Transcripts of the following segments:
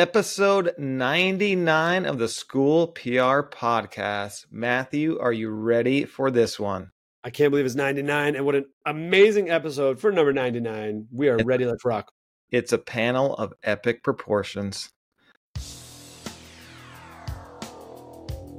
Episode 99 of the School PR Podcast. Matthew, are you ready for this one? I can't believe it's 99. And what an amazing episode for number 99. We are ready. Let's rock. It's a panel of epic proportions.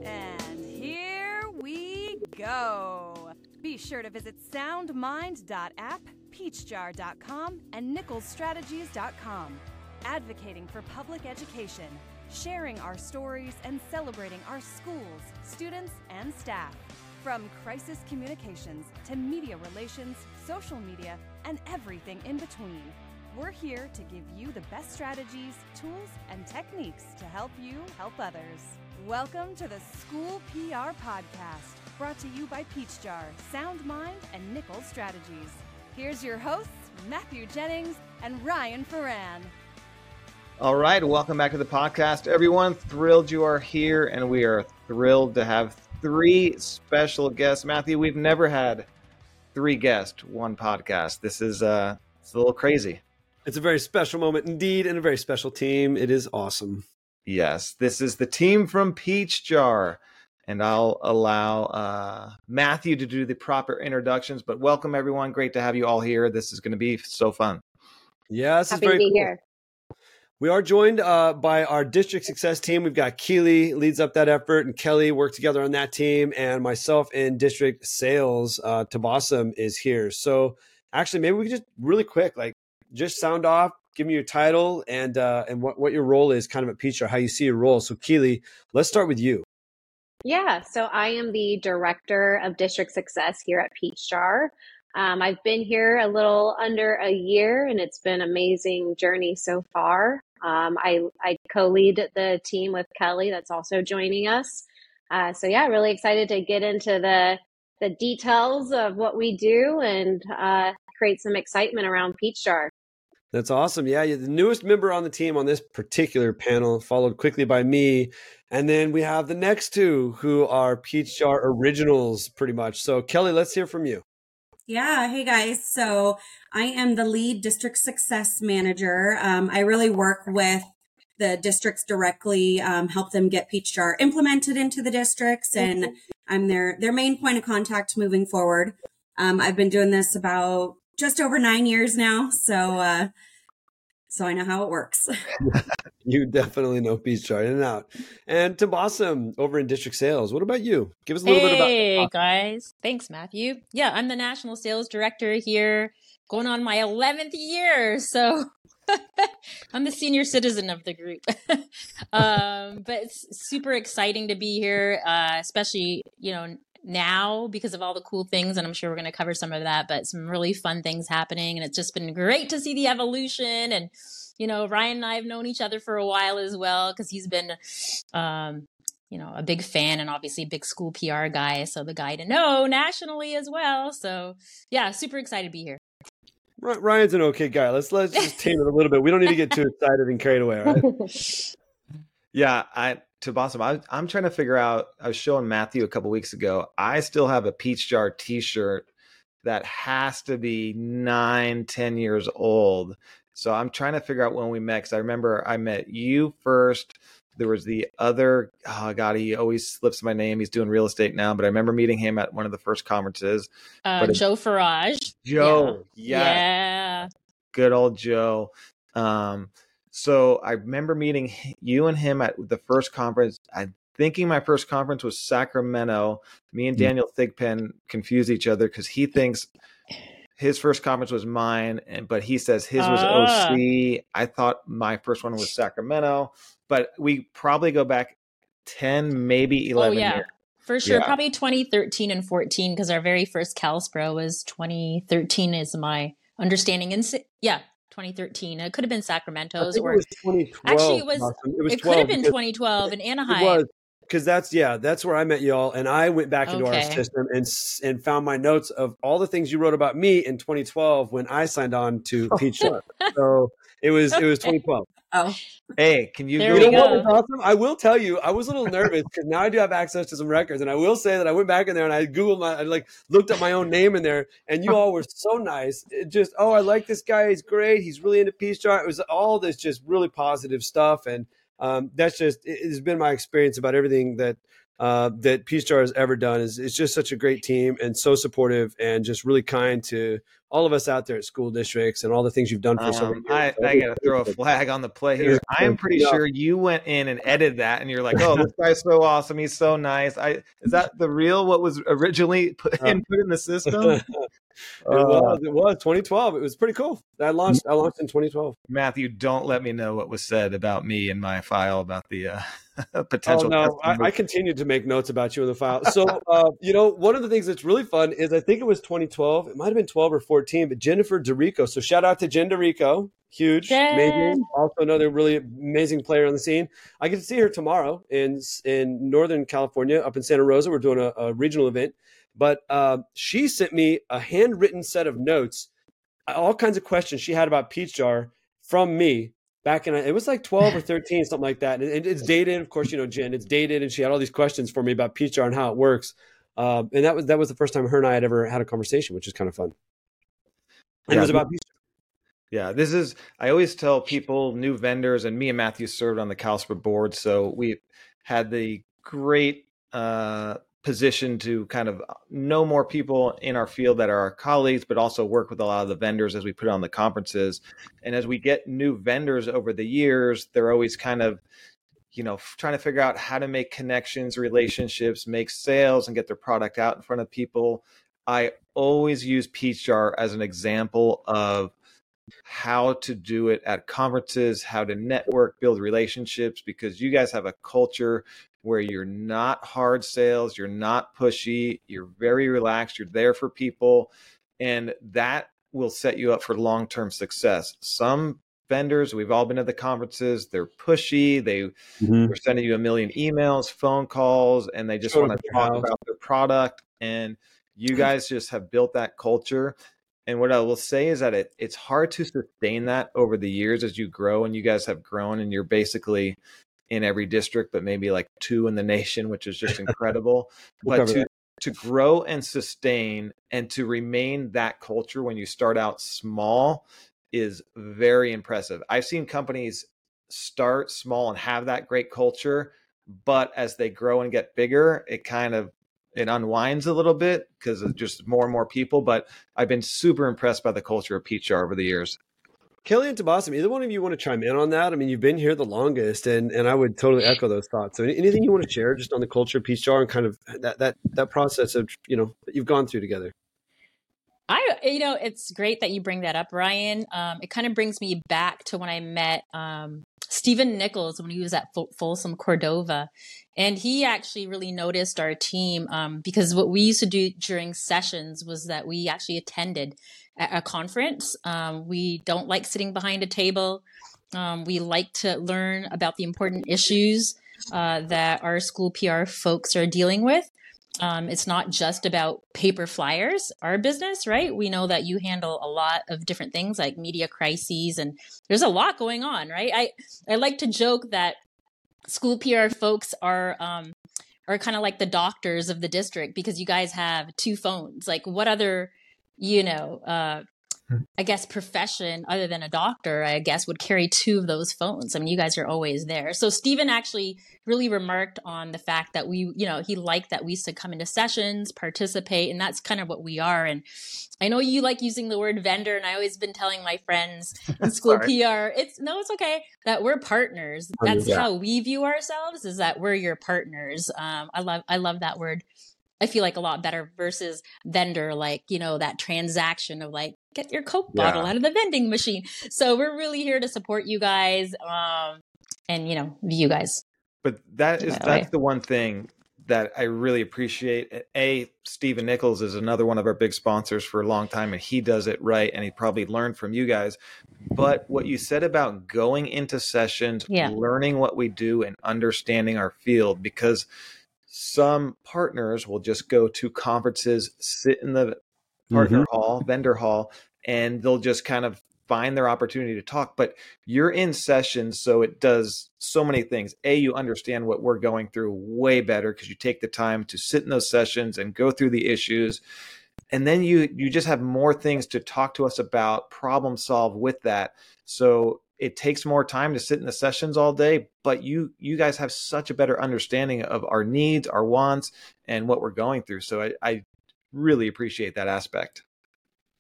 And here we go. Be sure to visit soundmind.app, peachjar.com, and nicholsstrategies.com. Advocating for public education, sharing our stories, and celebrating our schools, students, and staff. From crisis communications to media relations, social media, and everything in between. We're here to give you the best strategies, tools, and techniques to help you help others. Welcome to the School PR Podcast, brought to you by Peach Jar, Sound Mind, and Nichols Strategies. Here's your hosts, Matthew Jennings and Ryan Ferrera. All right, welcome back to the podcast, everyone. Thrilled you are here, and we are thrilled to have three special guests. Matthew, we've never had three guests, one podcast. This is uh, it's a little crazy. It's a very special moment indeed, and a very special team. It is awesome. Yes, this is the team from Peach Jar, and I'll allow uh, Matthew to do the proper introductions. But welcome, everyone. Great to have you all here. This is going to be so fun. Yeah, this Happy is very to be cool. here. We are joined uh, by our district success team. We've got Keely leads up that effort, and Kelly worked together on that team, and myself in district sales. Uh, is here. So actually, maybe we could just really quick, like, just sound off, give me your title and uh, and what, what your role is, kind of at Peach, how you see your role. So Keely, let's start with you. Yeah, so I am the director of district success here at Peach. Um, I've been here a little under a year, and it's been an amazing journey so far. Um, I I co-lead the team with Kelly, that's also joining us. Uh, so yeah, really excited to get into the the details of what we do and uh, create some excitement around Peach Jar. That's awesome. Yeah, the newest member on the team on this particular panel, followed quickly by me. And then we have the next two who are Peach Jar originals, pretty much. So, Kelly, let's hear from you. Yeah. Hey guys. So I am the lead district success manager. Um, I really work with the districts directly, um, help them get Peach Jar implemented into the districts, and I'm their their main point of contact moving forward. Um, I've been doing this about just over nine years now, so uh, so I know how it works. You definitely know Peach Jar in and out. And Tabassum over in district sales. What about you? Give us a little hey, bit about. Hey guys. Thanks, Matthew. Yeah, I'm the national sales director here, going on my 11th year. So I'm the senior citizen of the group. um, but it's super exciting to be here, uh, especially, you know, now because of all the cool things. And I'm sure we're going to cover some of that, but some really fun things happening. And it's just been great to see the evolution. And, you know, Ryan and I have known each other for a while as well because he's been, um, you know, a big fan and obviously a big school PR guy. So the guy to know nationally as well. So yeah, super excited to be here. Ry- Ryan's an okay guy. Let's let's just tame it a little bit. We don't need to get too excited and carried away, all right? Yeah, I Tabassum. I, I'm trying to figure out. I was showing Matthew a couple weeks ago. I still have a Peach Jar T-shirt that has to be nine, ten years old. So I'm trying to figure out when we met. Because I remember I met you first. There was the other. Oh God, he always slips my name. He's doing real estate now, but I remember meeting him at one of the first conferences. Uh, Joe Farage. Joe, Yeah. yes, Yeah. good old Joe. Um, so I remember meeting you and him at the first conference. I'm thinking my first conference was Sacramento. Me and Mm. Daniel Thigpen confuse each other because he thinks his first conference was mine, and but he says his was Ah. OC. I thought my first one was Sacramento, but we probably go back ten, maybe eleven oh, yeah. years. For sure. Yeah. Probably 2013 and 14 because our very first CalSPRA was 2013 is my understanding. And yeah, 2013. It could have been Sacramento's think it was 2012. Actually, it was- Awesome. It was it could have been 2012 in Anaheim. because that's yeah, that's where I met y'all, and I went back into our system and and found my notes of all the things you wrote about me in 2012 when I signed on to Peach Jar. so It was it was 2012. Oh, Hey, can you There You know Google? what go. was awesome? I will tell you, I was a little nervous because now I do have access to some records, and I will say that I went back in there and I googled my, I like looked up my own name in there, and you all were so nice. It just, oh, I like this guy. He's great. He's really into Peach Jar. It was all this just really positive stuff, and um, that's just it has been my experience about everything that uh, that Peach Jar has ever done. Is it's just such a great team and so supportive and just really kind to all of us out there at school districts and all the things you've done for so Um, years. I, I got to throw a flag on the play here. I am pretty yeah. sure you went in and edited that, and you're like, "Oh, this guy's so awesome. He's so nice." I is that the real what was originally put Uh, input in the system? it Uh, was. It was 2012. It was pretty cool. I launched. I launched in 2012. Matthew, don't let me know what was said about me in my file about the uh, Oh potential. no, I, customer. I continued to make notes about you in the file. So, uh, you know, one of the things that's really fun is I think it was 2012. It might have been 12 or 14, but Jennifer DeRico. So shout out to Jen DeRico. huge, Jen. amazing. Also another really amazing player on the scene. I get to see her tomorrow in in Northern California, up in Santa Rosa. We're doing a, a regional event, but uh, she sent me a handwritten set of notes, all kinds of questions she had about Peach Jar from me back in it was like 12 or 13 something like that and it's dated of course you know jen it's dated and she had all these questions for me about peach jar and how it works um, and that was that was the first time her and i had ever had a conversation which is kind of fun and it Yeah. was about peach. Yeah, this is. I always tell people, new vendors, and me and Matthew served on the CalSPRA board, so we had the great uh, position to kind of uh, know more people in our field that are our colleagues, but also work with a lot of the vendors as we put on the conferences. And as we get new vendors over the years, they're always kind of you know trying to figure out how to make connections relationships make sales and get their product out in front of people i always use peach jar as an example of how to do it at conferences, how to network, build relationships, because you guys have a culture where you're not hard sales, you're not pushy, you're very relaxed, you're there for people, and that will set you up for long term success. Some vendors, we've all been at the conferences, they're pushy, they mm-hmm. they're sending you a million emails, phone calls, and they just want to talk house. about their product. And you guys just have built that culture. And what I will say is that it, it's hard to sustain that over the years as you grow, and you guys have grown, and you're basically in every district, but maybe like two in the nation, which is just incredible. We'll but to that. to grow and sustain and to remain that culture when you start out small is very impressive. I've seen companies start small and have that great culture, but as they grow and get bigger, it kind of it unwinds a little bit because of just more and more people. But I've been super impressed by the culture of Peach Jar over the years. Kelly and Tabassum, either one of you want to chime in on that? I mean you've been here the longest and and i would totally echo those thoughts. So anything you want to share just on the culture of peach jar and kind of that that that process of you know that you've gone through together? I, you know, it's great that you bring that up, Ryan. Um, it kind of brings me back to when I met um, Stephen Nichols when he was at Fol- Folsom Cordova, and he actually really noticed our team um, because what we used to do during sessions was that we actually attended a, a conference. Um, we don't like sitting behind a table. Um, we like to learn about the important issues uh, that our school PR folks are dealing with. Um, it's not just about paper flyers, our business, right? We know that you handle a lot of different things like media crises, and there's a lot going on, right? I, I like to joke that school PR folks are um, are kind of like the doctors of the district because you guys have two phones. Like, what other, you know, uh, I guess profession other than a doctor, I guess would carry two of those phones. I mean, you guys are always there. So Stephen actually really remarked on the fact that we, you know, he liked that we used to come into sessions, participate, and that's kind of what we are. And I know you like using the word vendor, and I always been telling my friends in school PR, it's no, it's okay that we're partners. That's Yeah. how we view ourselves is that we're your partners. Um, I love, I love that word. I feel like a lot better versus vendor, like, you know, that transaction of like, get your Coke bottle Yeah. out of the vending machine. So we're really here to support you guys um, and, you know, you guys. But that is That way. that's the one thing that I really appreciate. A Stephen Nichols is another one of our big sponsors for a long time, and he does it right, and he probably learned from you guys. But what you said about going into sessions, Yeah. learning what we do, and understanding our field, because some partners will just go to conferences, sit in the partner mm-hmm. hall, vendor hall, and they'll just kind of find their opportunity to talk. But you're in sessions, so it does so many things. A you understand what we're going through way better because you take the time to sit in those sessions and go through the issues. And then you you just have more things to talk to us about problem solve with that. So it takes more time to sit in the sessions all day but you you guys have such a better understanding of our needs our wants and what we're going through so i, I really appreciate that aspect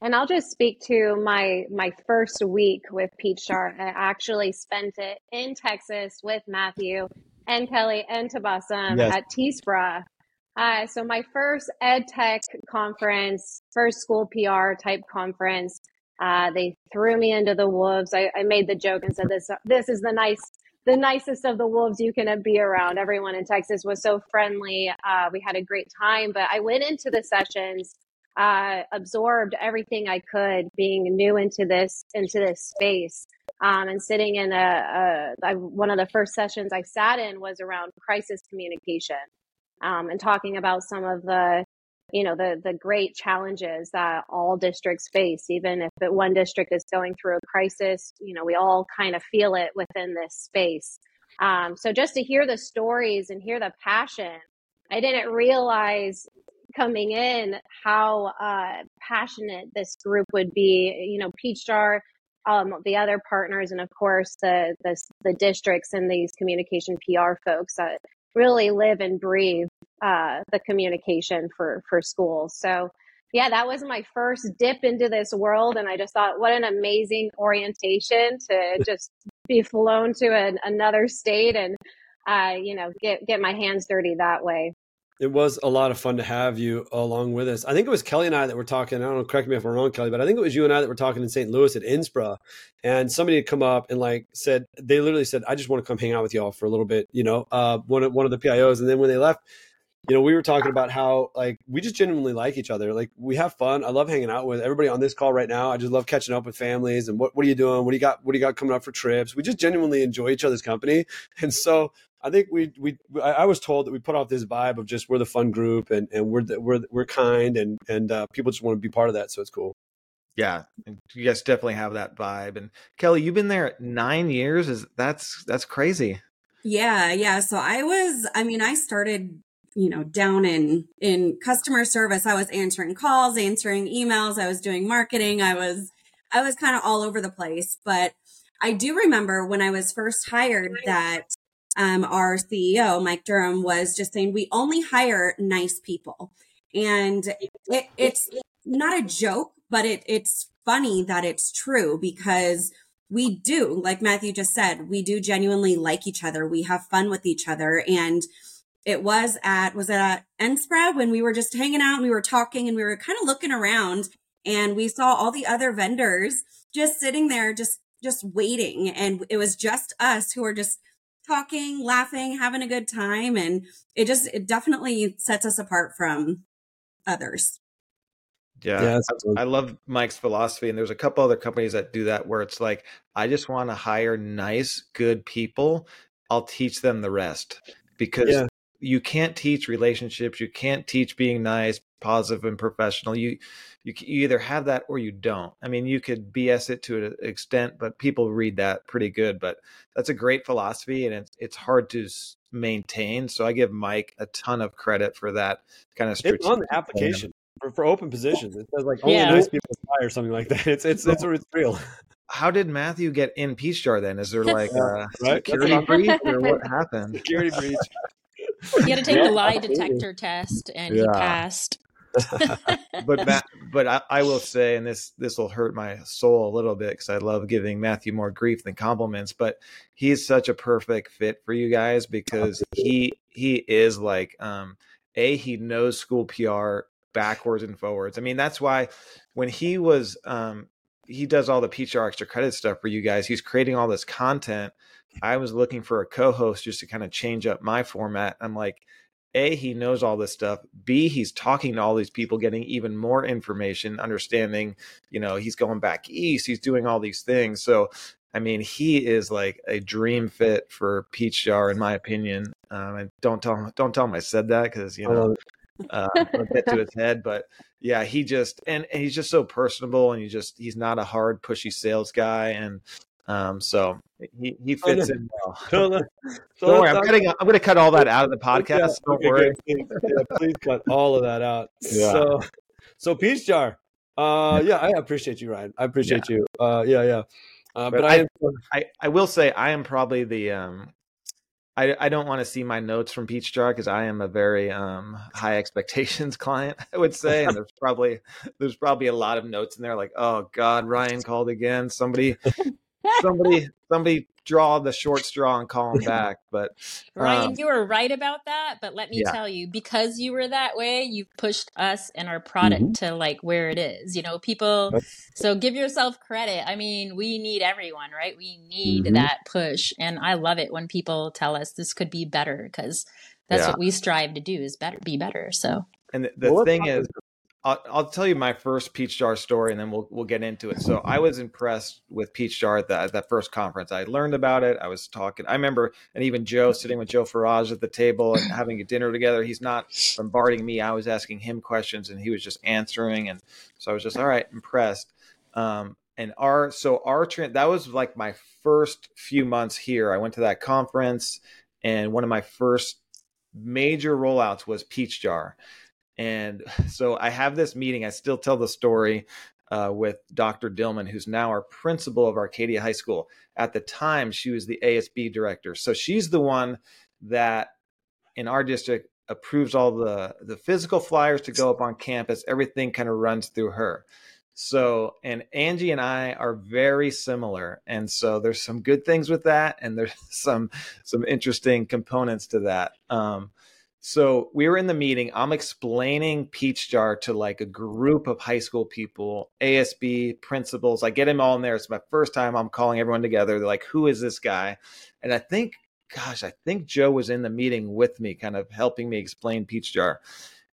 and I'll just speak to my my first week with Peach Jar. I actually spent it in Texas with Matthew and Kelly and Tabassum yes. at TSPRA. Uh, so my first ed tech conference, first school PR type conference, uh, they threw me into the wolves. I, I made the joke and said this this is the nice the nicest of the wolves you can be around. Everyone in Texas was so friendly. Uh, we had a great time. But I went into the sessions uh, absorbed everything I could being new into this into this space. Um, and sitting in a, a, one of the first sessions I sat in was around crisis communication um, and talking about some of the you know the the great challenges that all districts face even if one district is going through a crisis you know we all kind of feel it within this space um, so just to hear the stories and hear the passion i didn't realize coming in how uh, passionate this group would be. You know, Peach Jar, um, the other partners, and of course the, the the districts and these communication PR folks that really live and breathe uh, the communication for for schools. So yeah, that was my first dip into this world, and I just thought, what an amazing orientation to just be flown to an, another state and uh, you know get get my hands dirty that way it was a lot of fun to have you along with us. I think it was Kelly and I that were talking. I don't know, correct me if I'm wrong, Kelly, but I think it was you and I that were talking in St. Louis at NSPRA, and somebody had come up and like said they literally said, "I just want to come hang out with y'all for a little bit," you know, uh, one of one of the PIOs, and then when they left. You know, we were talking about how like we just genuinely like each other. Like we have fun. I love hanging out with everybody on this call right now. I just love catching up with families and what what are you doing? What do you got? What do you got coming up for trips? We just genuinely enjoy each other's company. And so I think we we I was told that we put off this vibe of just we're the fun group and and we're the, we're we're kind and and uh, people just want to be part of that, so it's cool. Yeah, you guys definitely have that vibe. And Kelly, you've been there nine years. Is that's that's crazy. Yeah, yeah. So I was. I mean, I started you know down in in customer service i was answering calls answering emails i was doing marketing i was i was kind of all over the place but i do remember when i was first hired that um, our CEO, Mike Durham, was just saying, we only hire nice people. And it, it's not a joke, but it, it's funny that it's true because we do, like Matthew just said, we do genuinely like each other. We have fun with each other. And it was at, was it at NSPRA when we were just hanging out and we were talking and we were kind of looking around and we saw all the other vendors just sitting there, just, just waiting. And it was just us who were just talking, laughing, having a good time. And it just, it definitely sets us apart from others. Yeah, yeah I, I love Mike's philosophy. And there's a couple other companies that do that where it's like, I just want to hire nice, good people. I'll teach them the rest because yeah. You can't teach relationships. You can't teach being nice, positive, and professional. You, you, you either have that or you don't. I mean, you could BS it to an extent, but people read that pretty good. But that's a great philosophy, and it's it's hard to maintain. So I give Mike a ton of credit for that kind of strategic on the application for, for, open positions. It says like only yeah. nice people apply or something like that. It's it's it's, it's real. How did Matthew get in Peach Jar then? Is there like a right? security breach or what happened? Security breach. He had to take yeah, the lie detector test and yeah. he passed. but Matt, but I, I, will say, and this this will hurt my soul a little bit because I love giving Matthew more grief than compliments. But he's such a perfect fit for you guys because he he is like um a he knows school PR backwards and forwards. I mean that's why when he was um he does all the PR extra credit stuff for you guys. He's creating all this content. I was looking for a co-host just to kind of change up my format. I'm like a he knows all this stuff b he's talking to all these people getting even more information understanding you know he's going back east he's doing all these things so i mean he is like a dream fit for peach jar in my opinion um, and don't tell him don't tell him i said that because you know uh, a bit to his head but yeah, he just and, and he's just so personable, and he just he's not a hard pushy sales guy, and um, so he, he Oh, fits in well. So Don't worry, I'm cutting. I'm going to cut all that out of the podcast. Yeah, Don't worry. please, yeah, please cut all of that out. Yeah. So, so Peach Jar. Uh, yeah, I appreciate you, Ryan. I appreciate you. Uh, yeah, yeah. Uh, but, But I, I- am, I, I will say I am probably the um I, I don't want to see my notes from Peach Jar because I am a very um high expectations client, I would say. And there's probably there's probably a lot of notes in there like, oh God, Ryan called again. Somebody somebody somebody draw the short straw and call him back. But Ryan, um, you were right about that, but let me Yeah. tell you, because you were that way, you've pushed us and our product Mm-hmm. to like where it is. You know, people. So give yourself credit. I mean, we need everyone, right? We need Mm-hmm. Mhm. that push, and I love it when people tell us this could be better because that's Yeah. what we strive to do is better, be better. So and the, the Well, thing is I'll, I'll tell you my first Peach Jar story, and then we'll we'll get into it. So I was impressed with Peach Jar at that, that first conference. I learned about it. I was talking. I remember, and even Joe sitting with Joe Farage at the table and having a dinner together. He's not bombarding me. I was asking him questions, and he was just answering. And so I was just all right, impressed. Um, and our so our that was like my first few months here. I went to that conference, and one of my first major rollouts was Peach Jar. And so I have this meeting. I still tell the story uh, with Dr. Dillman, who's now our principal of Arcadia High School. At the time, she was the ASB director. So she's the one that in our district approves all the, the physical flyers to go up on campus. Everything kind of runs through her. So, and Angie and I are very similar. And so there's some good things with that. And there's some, some interesting components to that. Um, so we were in the meeting. I'm explaining Peach Jar to like a group of high school people, ASB principals. I get them all in there. It's my first time I'm calling everyone together. They're like, who is this guy? And I think, gosh, I think Joe was in the meeting with me, kind of helping me explain Peach Jar.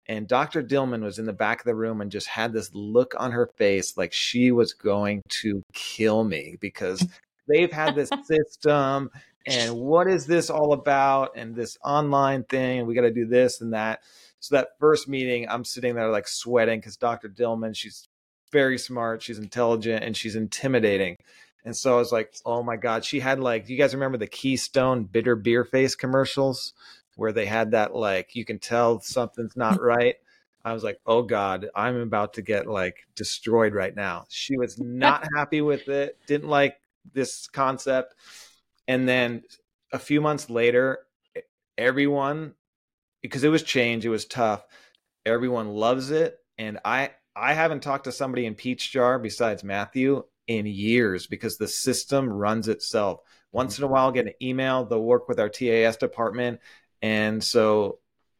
And Dr. Dillman was in the back of the room and just had this look on her face like she was going to kill me because they've had this system and what is this all about and this online thing and we got to do this and that. So that first meeting i'm sitting there like sweating because dr dillman she's very smart she's intelligent and she's intimidating. And so i was like oh my god she had like you guys remember the keystone bitter beer face commercials? Where they had that like you can tell something's not right? I was like oh god i'm about to get like destroyed right now. She was not happy with it didn't like this concept and then a few months later everyone because it was change it was tough everyone loves it. And i i haven't talked to somebody in peach jar besides matthew in years because the system runs itself. Mm-hmm. Once in a while I'll get an email they'll work with our tas department. And so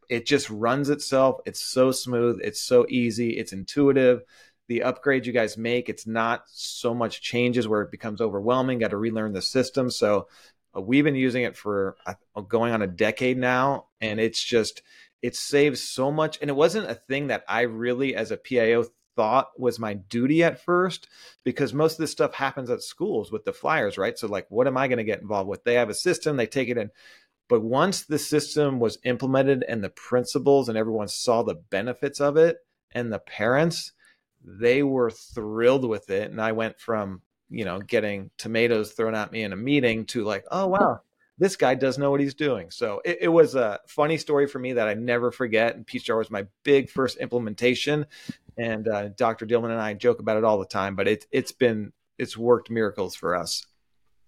it just runs itself. It's so smooth. It's so easy. It's intuitive the upgrade you guys make it's not so much changes where it becomes overwhelming got to relearn the system. So uh, we've been using it for uh, going on a decade now and it's just it saves so much and it wasn't a thing that i really as a pio thought was my duty at first because most of this stuff happens at schools with the flyers right? So like what am i going to get involved with? They have a system they take it in. But once the system was implemented and the principals and everyone saw the benefits of it and the parents they were thrilled with it and i went from you know getting tomatoes thrown at me in a meeting to like oh wow this guy does know what he's doing so it, it was a funny story for me that i never forget and peach jar was my big first implementation and uh, dr dillman and i joke about it all the time but it, it's been it's worked miracles for us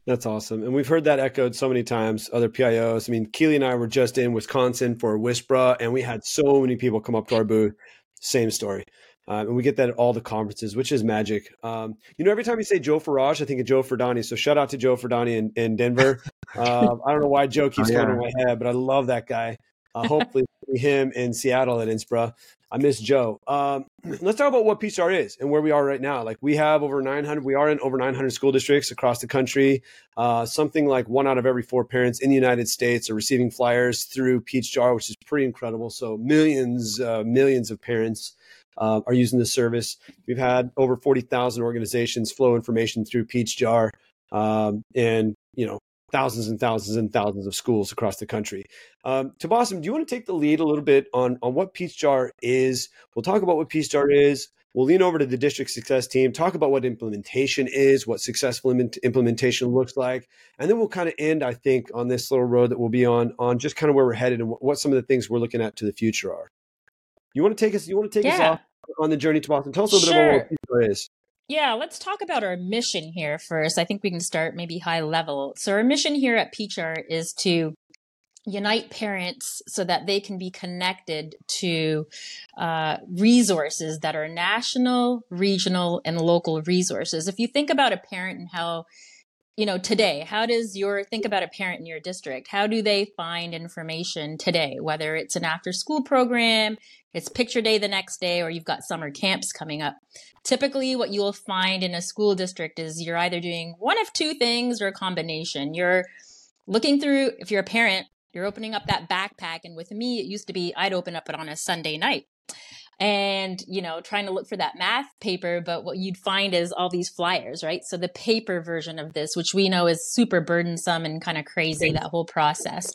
That's awesome. And we've heard that echoed so many times, other PIOs. I mean, Keely and I were just in Wisconsin for WSPRA, and we had so many people come up to our booth. Same story. Um, and we get that at all the conferences, which is magic. Um, you know, every time you say Joe Farage, I think of Joe Ferdani. So shout out to Joe Ferdani in, in Denver. Um, I don't know why Joe keeps Oh, yeah. coming in my head, but I love that guy. Uh, hopefully, see him in Seattle at NSPRA. I miss Joe. Um, let's talk about what PSR is and where we are right now. Like we have over 900, we are in over 900 school districts across the country. Uh, something like one out of every four parents in the United States are receiving flyers through Peach Jar, which is pretty incredible. So millions, uh, millions of parents uh, are using the service. We've had over 40,000 organizations flow information through Peach Jar. Um, and, you know, thousands and thousands and thousands of schools across the country. Um, Tabassum, do you want to take the lead a little bit on, on what Peach Jar is? We'll talk about what Peach Jar is. We'll lean over to the district success team, talk about what implementation is, what successful implementation looks like, and then we'll kind of end, I think, on this little road that we'll be on, on just kind of where we're headed and what some of the things we're looking at to the future are. You want to take us? You want to take yeah. us off on the journey Tabassum? Tell us a little sure. bit about what Jar is. Yeah, let's talk about our mission here first. I think we can start maybe high level. So, our mission here at Peach Jar is to unite parents so that they can be connected to uh, resources that are national, regional, and local resources. If you think about a parent and how you know today how does your think about a parent in your district how do they find information today? Whether it's an after school program it's picture day the next day or you've got summer camps coming up. Typically what you will find in a school district is you're either doing one of two things or a combination. You're looking through if you're a parent you're opening up that backpack and with me it used to be i'd open up it on a sunday night and you know trying to look for that math paper but what you'd find is all these flyers right? So the paper version of this which we know is super burdensome and kind of crazy that whole process.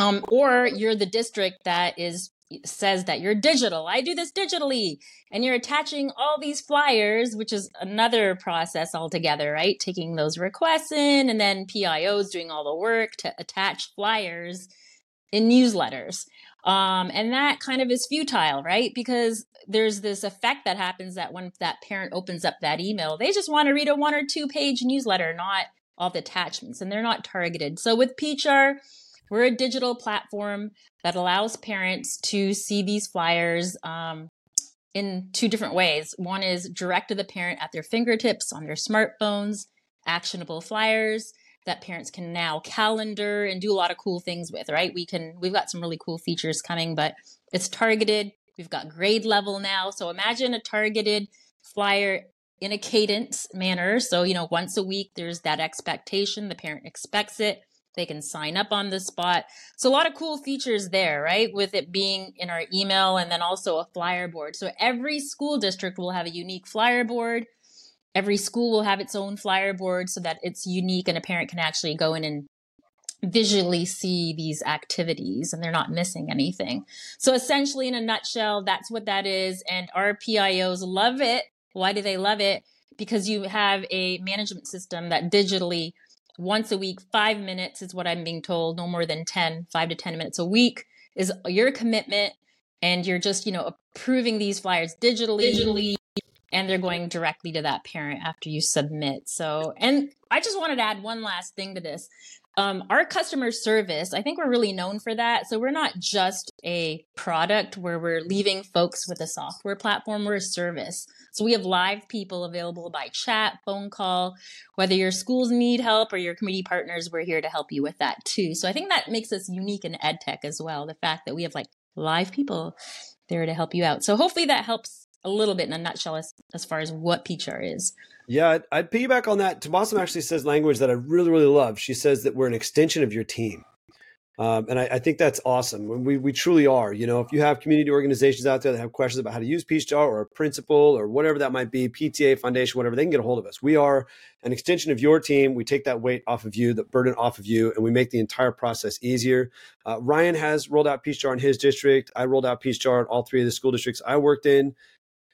Um, or you're the district that is says that you're digital. I do this digitally. And you're attaching all these flyers which is another process altogether right? Taking those requests in and then pios doing all the work to attach flyers in newsletters um, and that kind of is futile, right? Because there's this effect that happens that when that parent opens up that email, they just want to read a one or two page newsletter, not all the attachments, and they're not targeted. So with Peach Jar, we're a digital platform that allows parents to see these flyers um, in two different ways. One is direct to the parent at their fingertips on their smartphones, actionable flyers that parents can now calendar and do a lot of cool things with, right? We can, we've got some really cool features coming, but it's targeted. We've got grade level now. So imagine a targeted flyer in a cadence manner. So, you know, once a week, there's that expectation. The parent expects it. They can sign up on the spot. So, a lot of cool features there, right? With it being in our email and then also a flyer board. So, every school district will have a unique flyer board every school will have its own flyer board so that it's unique and a parent can actually go in and visually see these activities and they're not missing anything. So essentially in a nutshell, that's what that is. And our PIOs love it. Why do they love it? Because you have a management system that digitally once a week, five minutes is what I'm being told, no more than 10, five to 10 minutes a week is your commitment. And you're just, you know, approving these flyers digitally, digitally and they're going directly to that parent after you submit. So, and I just wanted to add one last thing to this. Um, our customer service, I think we're really known for that. So we're not just a product where we're leaving folks with a software platform, we're a service. So we have live people available by chat, phone call, whether your schools need help or your community partners, we're here to help you with that too. So I think that makes us unique in ed tech as well. The fact that we have like live people there to help you out. So hopefully that helps a little bit in a nutshell as, as far as what PeachJar is. Yeah, I'd, piggyback on that. Tabassum actually says language that I really, really love. She says that we're an extension of your team. Um, and I, I, think that's awesome. We, we truly are. You know, if you have community organizations out there that have questions about how to use Peach Jar or a principal or whatever that might be, PTA, foundation, whatever, they can get a hold of us. We are an extension of your team. We take that weight off of you, the burden off of you, and we make the entire process easier. Uh, Ryan has rolled out Peach Jar in his district. I rolled out Peach Jar in all three of the school districts I worked in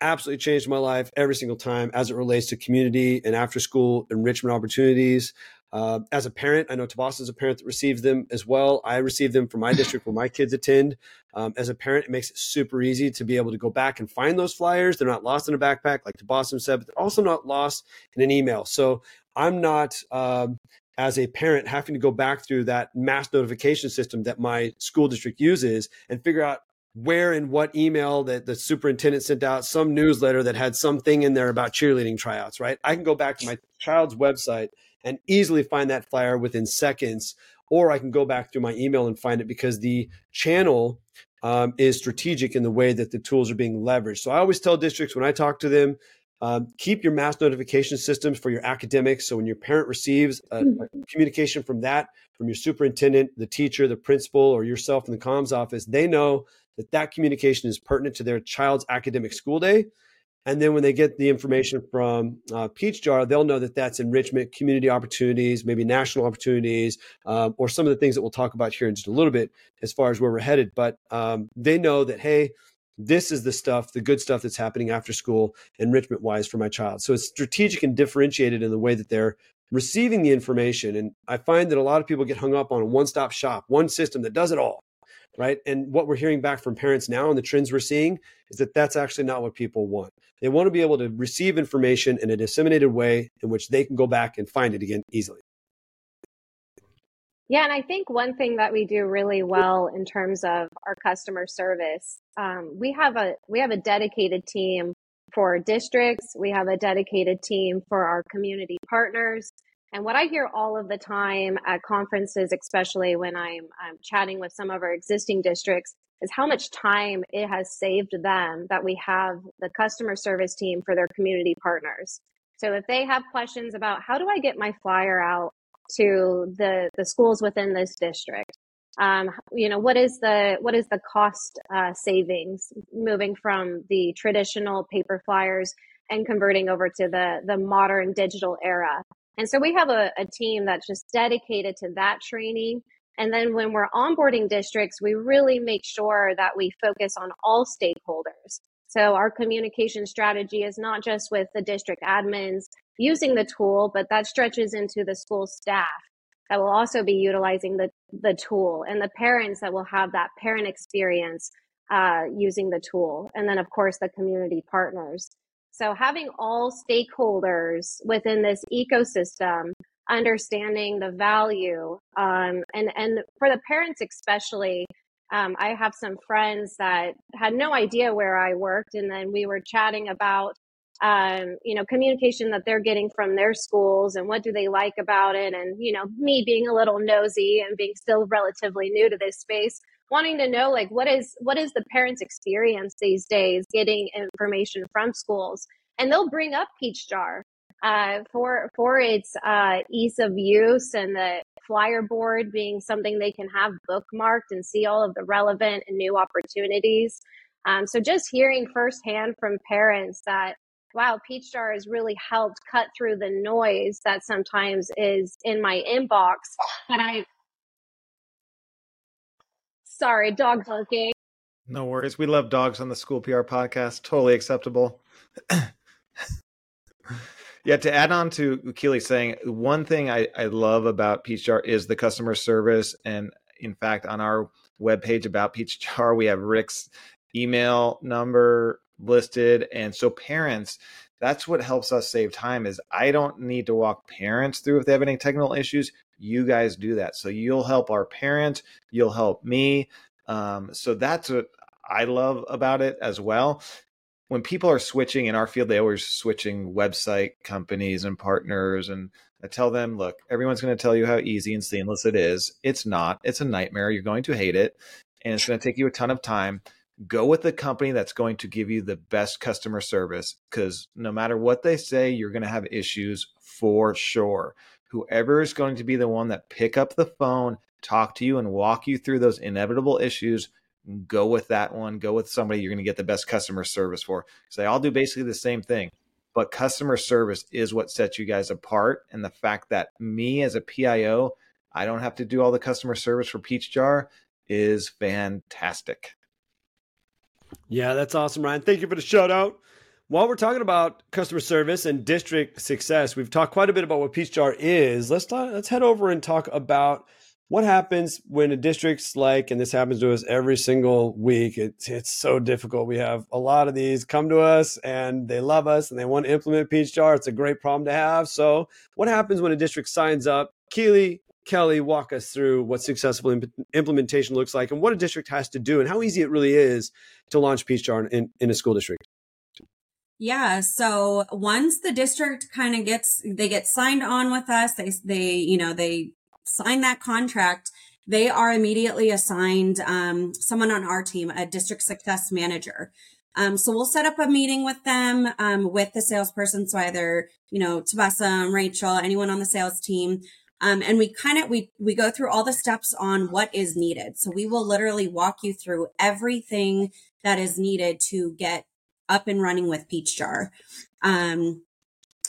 absolutely changed my life every single time as it relates to community and after school enrichment opportunities. Uh, as a parent, I know Tabas is a parent that receives them as well. I receive them from my district where my kids attend. Um, as a parent, it makes it super easy to be able to go back and find those flyers. They're not lost in a backpack, like Tabassum said, but they're also not lost in an email. So I'm not, um, as a parent, having to go back through that mass notification system that my school district uses and figure out where and what email that the superintendent sent out some newsletter that had something in there about cheerleading tryouts right? I can go back to my child's website and easily find that flyer within seconds or i can go back through my email and find it because the channel um, is strategic in the way that the tools are being leveraged. So i always tell districts when i talk to them um, keep your mass notification systems for your academics. So when your parent receives a, a, communication from that, from your superintendent, the teacher, the principal, or yourself in the comms office, they know that that communication is pertinent to their child's academic school day And then when they get the information from uh, Peach Jar, they'll know that that's enrichment, community opportunities, maybe national opportunities, um, or some of the things that we'll talk about here in just a little bit as far as where we're headed. But um, they know that, hey, this is the stuff, the good stuff that's happening after school, enrichment wise for my child. So it's strategic and differentiated in the way that they're receiving the information. And I find that a lot of people get hung up on a one stop shop, one system that does it all right? And what we're hearing back from parents now and the trends we're seeing is that that's actually not what people want. They want to be able to receive information in a disseminated way in which they can go back and find it again easily. Yeah, and I think one thing that we do really well in terms of our customer service, um, we have a we have a dedicated team for districts. We have a dedicated team for our community partners. And what I hear all of the time at conferences, especially when I'm, I'm chatting with some of our existing districts, is how much time it has saved them that we have the customer service team for their community partners. So if they have questions about how do I get my flyer out to the, the schools within this district, um, you know what is the what is the cost uh, savings moving from the traditional paper flyers and converting over to the the modern digital era and so we have a, a team that's just dedicated to that training. And then when we're onboarding districts, we really make sure that we focus on all stakeholders. So our communication strategy is not just with the district admins using the tool, but that stretches into the school staff that will also be utilizing the, the tool and the parents that will have that parent experience uh, using the tool. And then, of course, the community partners. So having all stakeholders within this ecosystem understanding the value um, and and for the parents especially um, i have some friends that had no idea where i worked and then we were chatting about um, you know communication that they're getting from their schools and what do they like about it and you know me being a little nosy and being still relatively new to this space wanting to know like what is what is the parents experience these days getting information from schools? And they'll bring up peach jar uh, for for its uh, ease of use and the flyer board being something they can have bookmarked and see all of the relevant and new opportunities. Um, so just hearing firsthand from parents that wow peach jar has really helped cut through the noise that sometimes is in my inbox but i Sorry, dog barking. No worries. We love dogs on the School PR podcast. Totally acceptable. yeah, to add on to Keely saying, one thing I, I love about Peach Jar is the customer service. And in fact, on our webpage about Peach Jar, we have Rick's email number listed. And so parents, that's what helps us save time is I don't need to walk parents through if they have any technical issues you guys do that. So you'll help our parents, you'll help me. Um, so that's what I love about it as well. When people are switching in our field, they always switching website companies and partners. And I tell them, look, everyone's going to tell you how easy and seamless it is. It's not. It's a nightmare. You're going to hate it, and it's going to take you a ton of time. Go with the company that's going to give you the best customer service because no matter what they say, you're going to have issues for sure whoever is going to be the one that pick up the phone, talk to you, and walk you through those inevitable issues, go with that one. Go with somebody you're going to get the best customer service for. Because they all do basically the same thing. But customer service is what sets you guys apart. And the fact that me as a PIO, I don't have to do all the customer service for Peach Jar is fantastic. Yeah, that's awesome, Ryan. Thank you for the shout out. While we're talking about customer service and district success, we've talked quite a bit about what Peach Jar is. Let's talk, let's head over and talk about what happens when a district's like, and this happens to us every single week. It's it's so difficult. We have a lot of these come to us and they love us and they want to implement Peach Jar. It's a great problem to have. So, what happens when a district signs up? Keely, Kelly, walk us through what successful imp- implementation looks like and what a district has to do and how easy it really is to launch Peach Jar in, in a school district. Yeah. So once the district kind of gets, they get signed on with us, they, they, you know, they sign that contract, they are immediately assigned, um, someone on our team, a district success manager. Um, so we'll set up a meeting with them, um, with the salesperson. So either, you know, Tabassum, Rachel, anyone on the sales team. Um, and we kind of, we, we go through all the steps on what is needed. So we will literally walk you through everything that is needed to get up and running with Peach Jar. Um,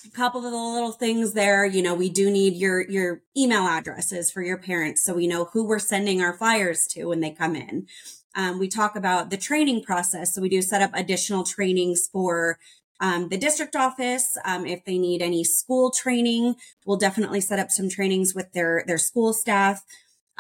a couple of the little things there, you know, we do need your your email addresses for your parents so we know who we're sending our flyers to when they come in. Um, we talk about the training process. So we do set up additional trainings for um, the district office. Um, if they need any school training, we'll definitely set up some trainings with their their school staff.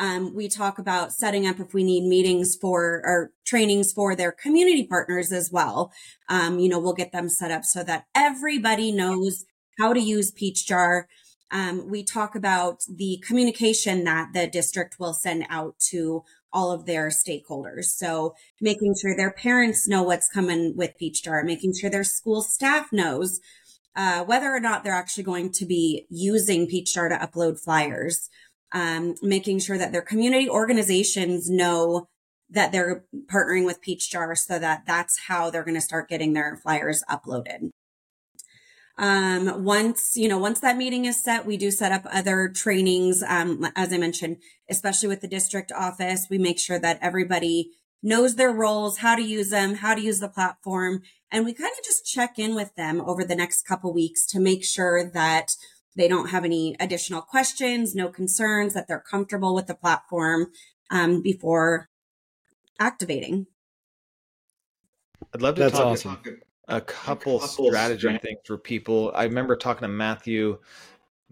Um, we talk about setting up if we need meetings for or trainings for their community partners as well. Um, you know, we'll get them set up so that everybody knows how to use Peach Jar. Um, we talk about the communication that the district will send out to all of their stakeholders. So making sure their parents know what's coming with Peach Jar, making sure their school staff knows uh, whether or not they're actually going to be using Peach Jar to upload flyers um, making sure that their community organizations know that they're partnering with Peach Jar so that that's how they're going to start getting their flyers uploaded. Um, once, you know, once that meeting is set, we do set up other trainings. Um, as I mentioned, especially with the district office, we make sure that everybody knows their roles, how to use them, how to use the platform. And we kind of just check in with them over the next couple weeks to make sure that they don't have any additional questions, no concerns, that they're comfortable with the platform um, before activating. I'd love to That's talk, awesome. talk a couple, strategy things for people. I remember talking to Matthew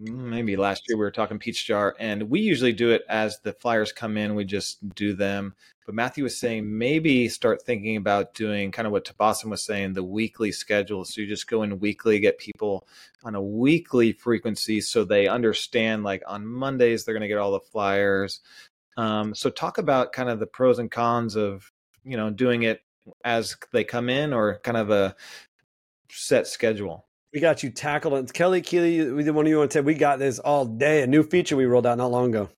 maybe last year we were talking peach jar and we usually do it as the flyers come in we just do them but matthew was saying maybe start thinking about doing kind of what tabassum was saying the weekly schedule so you just go in weekly get people on a weekly frequency so they understand like on mondays they're going to get all the flyers um, so talk about kind of the pros and cons of you know doing it as they come in or kind of a set schedule We got you tackled. Kelly, Keely, the one of you want to say, we got this all day. A new feature we rolled out not long ago.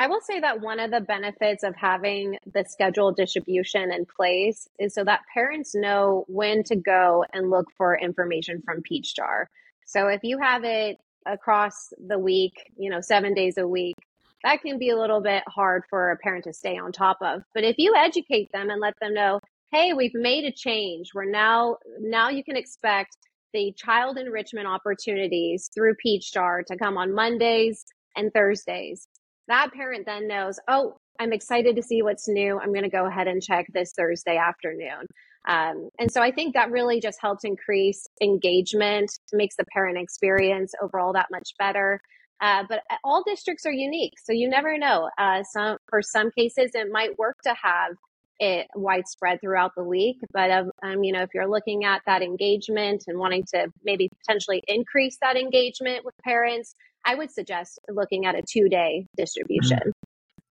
I will say that one of the benefits of having the scheduled distribution in place is so that parents know when to go and look for information from Peach Jar. So if you have it across the week, you know, seven days a week, that can be a little bit hard for a parent to stay on top of. But if you educate them and let them know, hey, we've made a change. We're now now you can expect the child enrichment opportunities through Peach Jar to come on Mondays and Thursdays. That parent then knows, oh, I'm excited to see what's new. I'm going to go ahead and check this Thursday afternoon. Um, and so I think that really just helps increase engagement, makes the parent experience overall that much better. Uh, but all districts are unique, so you never know. Uh, some for some cases, it might work to have it widespread throughout the week. But um, um, you know, if you're looking at that engagement and wanting to maybe potentially increase that engagement with parents, I would suggest looking at a two day distribution.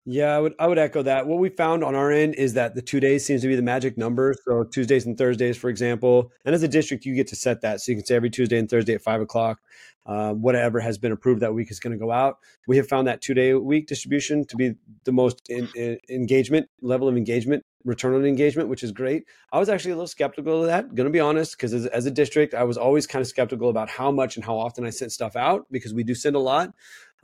Yeah, I would I would echo that. What we found on our end is that the two days seems to be the magic number. So Tuesdays and Thursdays, for example, and as a district, you get to set that. So you can say every Tuesday and Thursday at five o'clock, uh, whatever has been approved that week is going to go out. We have found that two day week distribution to be the most in, in engagement level of engagement, return on engagement, which is great. I was actually a little skeptical of that. Going to be honest, because as, as a district, I was always kind of skeptical about how much and how often I sent stuff out because we do send a lot.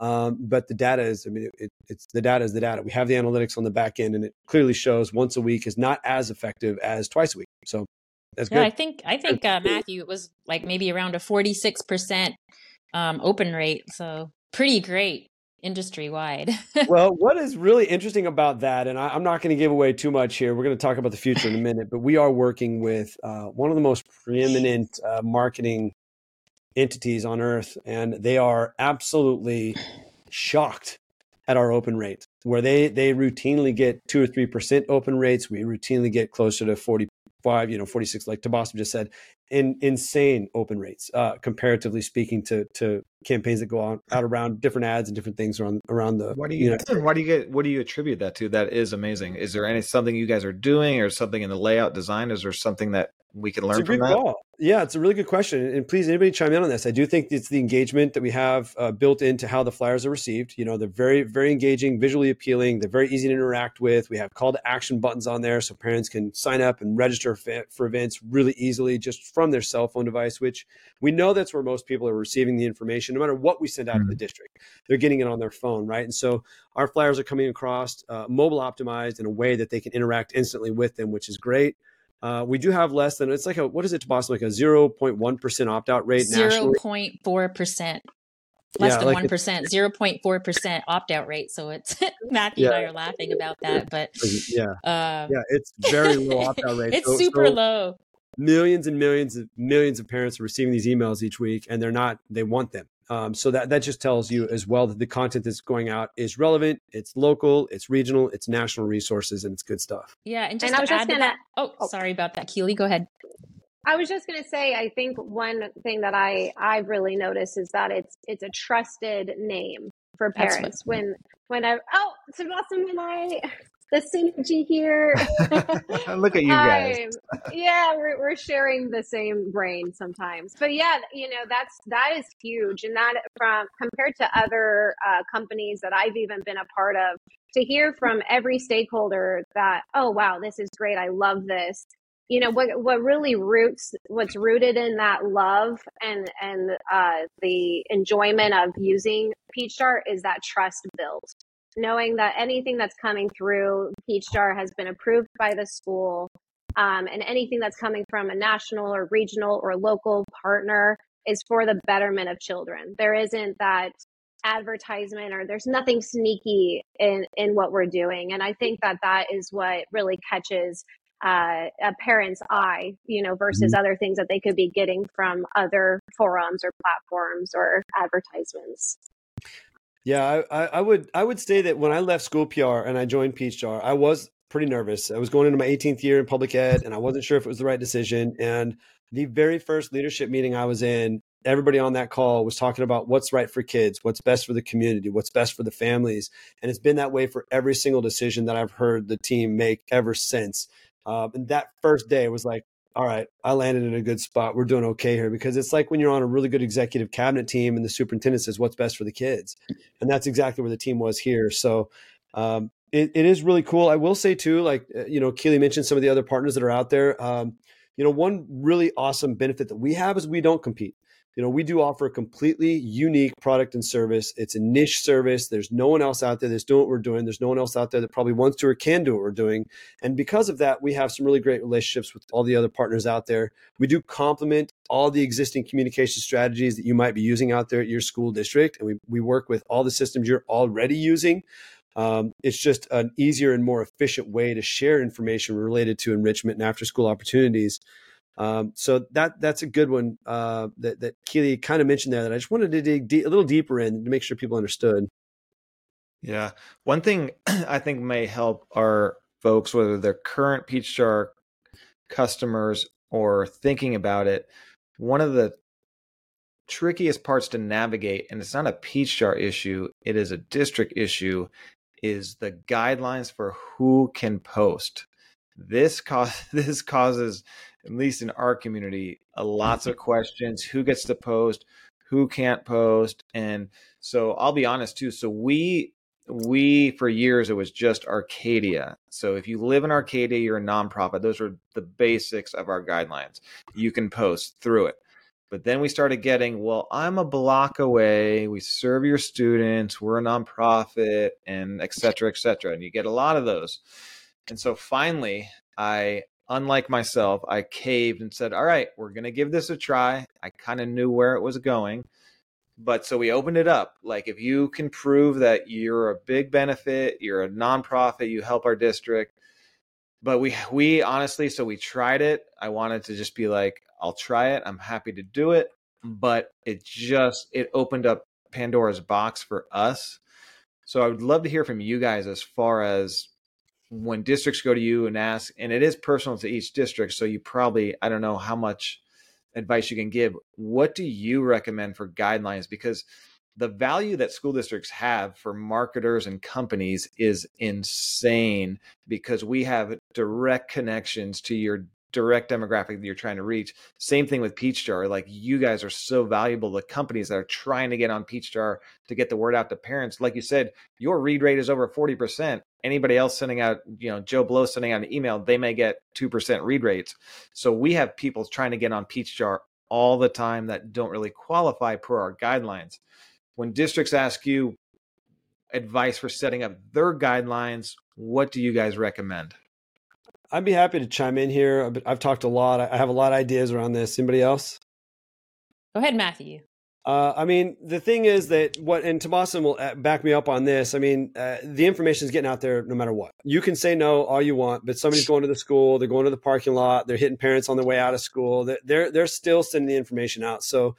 Um, but the data is, I mean, it, it's the data is the data. We have the analytics on the back end, and it clearly shows once a week is not as effective as twice a week. So that's Yeah, good. I think I think uh, Matthew it was like maybe around a forty six percent um, open rate, so pretty great industry wide. well, what is really interesting about that, and I, am not going to give away too much here. We're going to talk about the future in a minute, but we are working with uh, one of the most preeminent uh, marketing entities on earth, and they are absolutely shocked at our open rate, where they they routinely get two or three percent open rates. We routinely get closer to forty five, you know, forty six, like Tabassum just said. In, insane open rates, uh, comparatively speaking, to to campaigns that go on out around different ads and different things around around the. Why do you, know, why do you get what do you attribute that to? That is amazing. Is there any something you guys are doing or something in the layout design? Is there something that we can learn from that? call. Yeah, it's a really good question. And please, anybody chime in on this. I do think it's the engagement that we have uh, built into how the flyers are received. You know, they're very, very engaging, visually appealing. They're very easy to interact with. We have call to action buttons on there so parents can sign up and register for events really easily just from their cell phone device, which we know that's where most people are receiving the information, no matter what we send out mm-hmm. to the district. They're getting it on their phone, right? And so our flyers are coming across uh, mobile optimized in a way that they can interact instantly with them, which is great. Uh, we do have less than it's like a what is it, Tabassum? Like a zero point one percent opt out rate Zero point four percent. Less Yeah, than one zero point four percent opt out rate. So it's Matthew and I are laughing about that, but Yeah, uh, yeah, it's very low opt out rate. it's So- super so low. Millions and millions of millions of parents are receiving these emails each week, and they're not. They want them. Um, so that that just tells you as well that the content that's going out is relevant. It's local. It's regional. It's national resources, and it's good stuff. Yeah, and just And I to was add just gonna- that. Oh, oh. sorry about that, Keely. Go ahead. I was just going to say, I think one thing that I I've really noticed is that it's it's a trusted name for That's what- parents. When when I oh, so Blossom and I, the synergy here. Look at you guys. Yeah, we're we're sharing the same brain sometimes, but yeah, you know that's that is huge, and that from compared to other uh, companies that I've even been a part of, to hear from every stakeholder that oh wow, this is great, I love this. You know what what really roots what's rooted in that love and and uh, the enjoyment of using Peach Jar is that trust built knowing that anything that's coming through Peach Jar has been approved by the school, um, and anything that's coming from a national or regional or local partner is for the betterment of children. There isn't that advertisement or there's nothing sneaky in in what we're doing, and I think that that is what really catches. Uh, a parent's eye, you know, versus other things that they could be getting from other forums or platforms or advertisements. Yeah, I, I, would I would say that when I left school PR and I joined Peach Jar, I was pretty nervous. I was going into my 18th year in public ed, and I wasn't sure if it was the right decision. And the very first leadership meeting I was in, everybody on that call was talking about what's right for kids, what's best for the community, what's best for the families, and it's been that way for every single decision that I've heard the team make ever since. Um, and that first day was like, all right, I landed in a good spot. We're doing okay here because it's like when you're on a really good executive cabinet team and the superintendent says what's best for the kids, and that's exactly where the team was here. So um, it, it is really cool. I will say too, like uh, you know, Keely mentioned some of the other partners that are out there. Um, you know, one really awesome benefit that we have is we don't compete. You know, we do offer a completely unique product and service. It's a niche service. There's no one else out there that's doing what we're doing. There's no one else out there that probably wants to or can do what we're doing. And because of that, we have some really great relationships with all the other partners out there. We do complement all the existing communication strategies that you might be using out there at your school district. And we, we work with all the systems you're already using. Um, it's just an easier and more efficient way to share information related to enrichment and after school opportunities. Um, so that that's a good one uh, that that Keely kind of mentioned there that I just wanted to dig a little deeper in to make sure people understood. Yeah. One thing I think may help our folks, whether they're current Peach Jar customers or thinking about it, one of the trickiest parts to navigate, and it's not a Peach Jar issue, it is a district issue, is the guidelines for who can post. This cause this causes, at least in our community, a lots of questions. Who gets to post? Who can't post? And so I'll be honest too. So we we for years it was just Arcadia. So if you live in Arcadia, you're a nonprofit. Those are the basics of our guidelines. You can post through it. But then we started getting, well, I'm a block away. We serve your students. We're a nonprofit, and et cetera, et cetera. And you get a lot of those. And so finally, I, unlike myself, I caved and said, all right, we're going to give this a try. I kind of knew where it was going but so we opened it up. Like if you can prove that you're a big benefit you're a nonprofit you help our district but we we honestly so we tried it. I wanted to just be like i'll try it. I'm happy to do it. But it just it opened up pandora's box for us. So i would love to hear from you guys as far as when districts go to you and ask and it is personal to each district so you probably i don't know how much advice you can give. What do you recommend for guidelines? Because the value that school districts have for marketers and companies is insane because we have direct connections to your direct demographic that you're trying to reach. Same thing with Peach Jar. Like you guys are so valuable to companies that are trying to get on Peach Jar to get the word out to parents. Like you said, your read rate is over 40%. Anybody else sending out, you know, Joe Blow sending out an email, they may get 2% read rates. So we have people trying to get on Peach Jar all the time that don't really qualify per our guidelines. When districts ask you advice for setting up their guidelines, what do you guys recommend? I'd be happy to chime in here. I've talked a lot. I have a lot of ideas around this. Anybody else? Go ahead, Matthew. Uh, I mean, the thing is that what, and Tabassum will uh, back me up on this. I mean, uh, the information is getting out there no matter what. You can say no all you want, but somebody's going to the school, they're going to the parking lot, they're hitting parents on their way out of school. They're they're, they're still sending the information out. So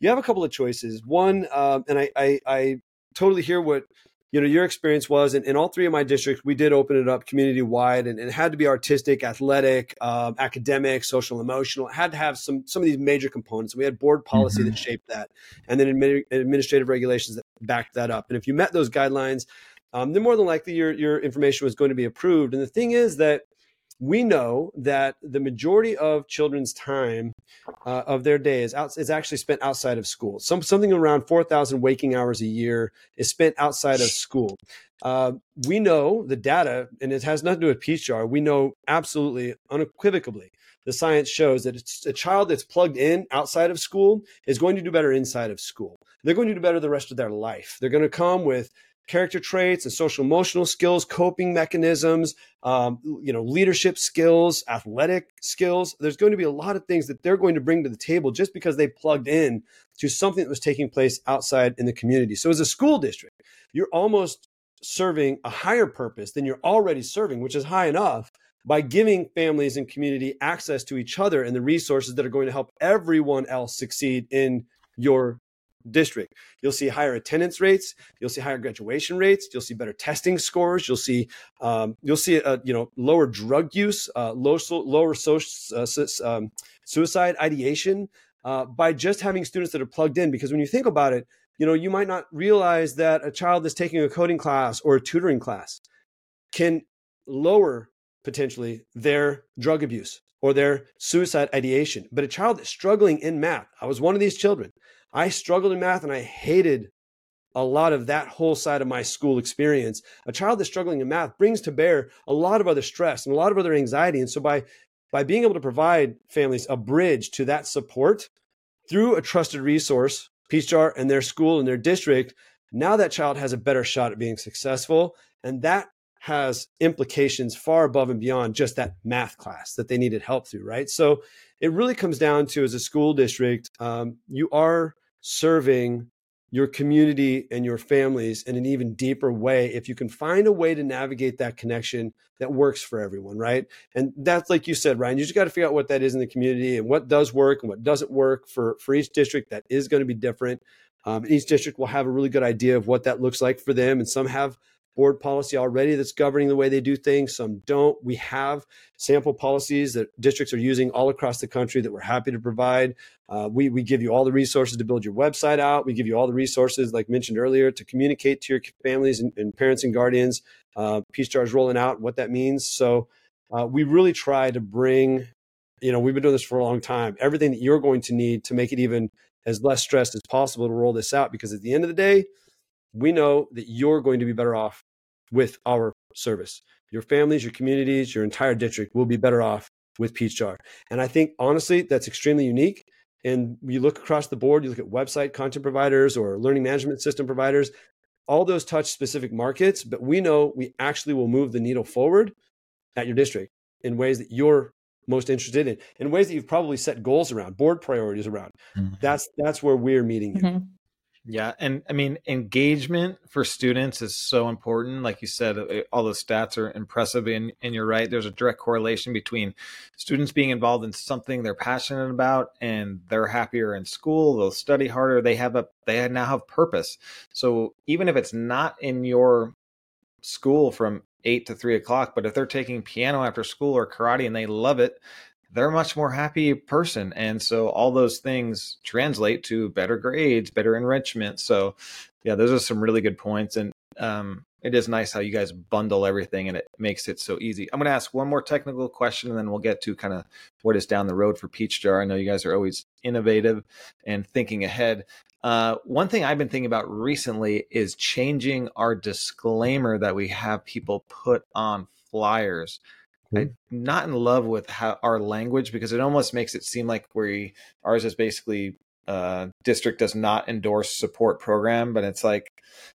you have a couple of choices. One, um, and I, I I totally hear what you know your experience was in, in all three of my districts we did open it up community wide and, and, it had to be artistic athletic um, academic social emotional. It had to have some some of these major components. We had board policy mm-hmm. that shaped that and then admi- administrative regulations that backed that up. And if you met those guidelines um, then more than likely your your information was going to be approved. And the thing is that we know that the majority of children's time uh, of their day is, out, is actually spent outside of school. Some, something around 4,000 waking hours a year is spent outside of school. Uh, we know the data, and it has nothing to do with Peach Jar. We know absolutely, unequivocally, the science shows that a child that's plugged in outside of school is going to do better inside of school. They're going to do better the rest of their life. They're going to come with character traits and social emotional skills, coping mechanisms, um, you know, leadership skills, athletic skills. There's going to be a lot of things that they're going to bring to the table just because they plugged in to something that was taking place outside in the community. So as a school district, you're almost serving a higher purpose than you're already serving, which is high enough by giving families and community access to each other and the resources that are going to help everyone else succeed in your district. You'll see higher attendance rates. You'll see higher graduation rates. You'll see better testing scores. You'll see um, you'll see a, you know lower drug use, uh, low, lower social, uh, um, suicide ideation uh, by just having students that are plugged in. Because when you think about it, you know you might not realize that a child that's taking a coding class or a tutoring class can lower potentially their drug abuse or their suicide ideation. But a child that's struggling in math, I was one of these children. I struggled in math and I hated a lot of that whole side of my school experience. A child that's struggling in math brings to bear a lot of other stress and a lot of other anxiety. And so by by being able to provide families a bridge to that support through a trusted resource, Peach Jar and their school and their district, now that child has a better shot at being successful. And that has implications far above and beyond just that math class that they needed help through, right? So it really comes down to as a school district, um, you are serving your community and your families in an even deeper way if you can find a way to navigate that connection that works for everyone right and that's like you said ryan you just got to figure out what that is in the community and what does work and what doesn't work for for each district that is going to be different um, each district will have a really good idea of what that looks like for them and some have board policy already that's governing the way they do things. Some don't. We have sample policies that districts are using all across the country that we're happy to provide. Uh, we, we give you all the resources to build your website out. We give you all the resources, like mentioned earlier, to communicate to your families and, and parents and guardians. Uh, Peach Jar is rolling out what that means. So uh, we really try to bring, you know, we've been doing this for a long time, everything that you're going to need to make it even as less stressed as possible to roll this out. Because at the end of the day, we know that you're going to be better off with our service. Your families, your communities, your entire district will be better off with Peach Jar. And I think honestly, that's extremely unique. And you look across the board, you look at website content providers or learning management system providers, all those touch specific markets, but we know we actually will move the needle forward at your district in ways that you're most interested in, in ways that you've probably set goals around, board priorities around. Mm-hmm. That's that's where we're meeting you. Mm-hmm. Yeah, and I mean engagement for students is so important. Like you said, uh, all those stats are impressive, and, and you're right. There's a direct correlation between students being involved in something they're passionate about, and they're happier in school. They'll study harder. They have a they now have purpose. So even if it's not in your school from eight to three o'clock, but if they're taking piano after school or karate and they love it, they're a much more happy person. And so all those things translate to better grades, better enrichment. So yeah, those are some really good points. And um, it is nice how you guys bundle everything and it makes it so easy. I'm going to ask one more technical question and then we'll get to kind of what is down the road for Peach Jar. I know you guys are always innovative and thinking ahead. Uh, one thing I've been thinking about recently is changing our disclaimer that we have people put on flyers. I'm not in love with how our language because it almost makes it seem like we ours is basically uh, district does not endorse support program, but it's like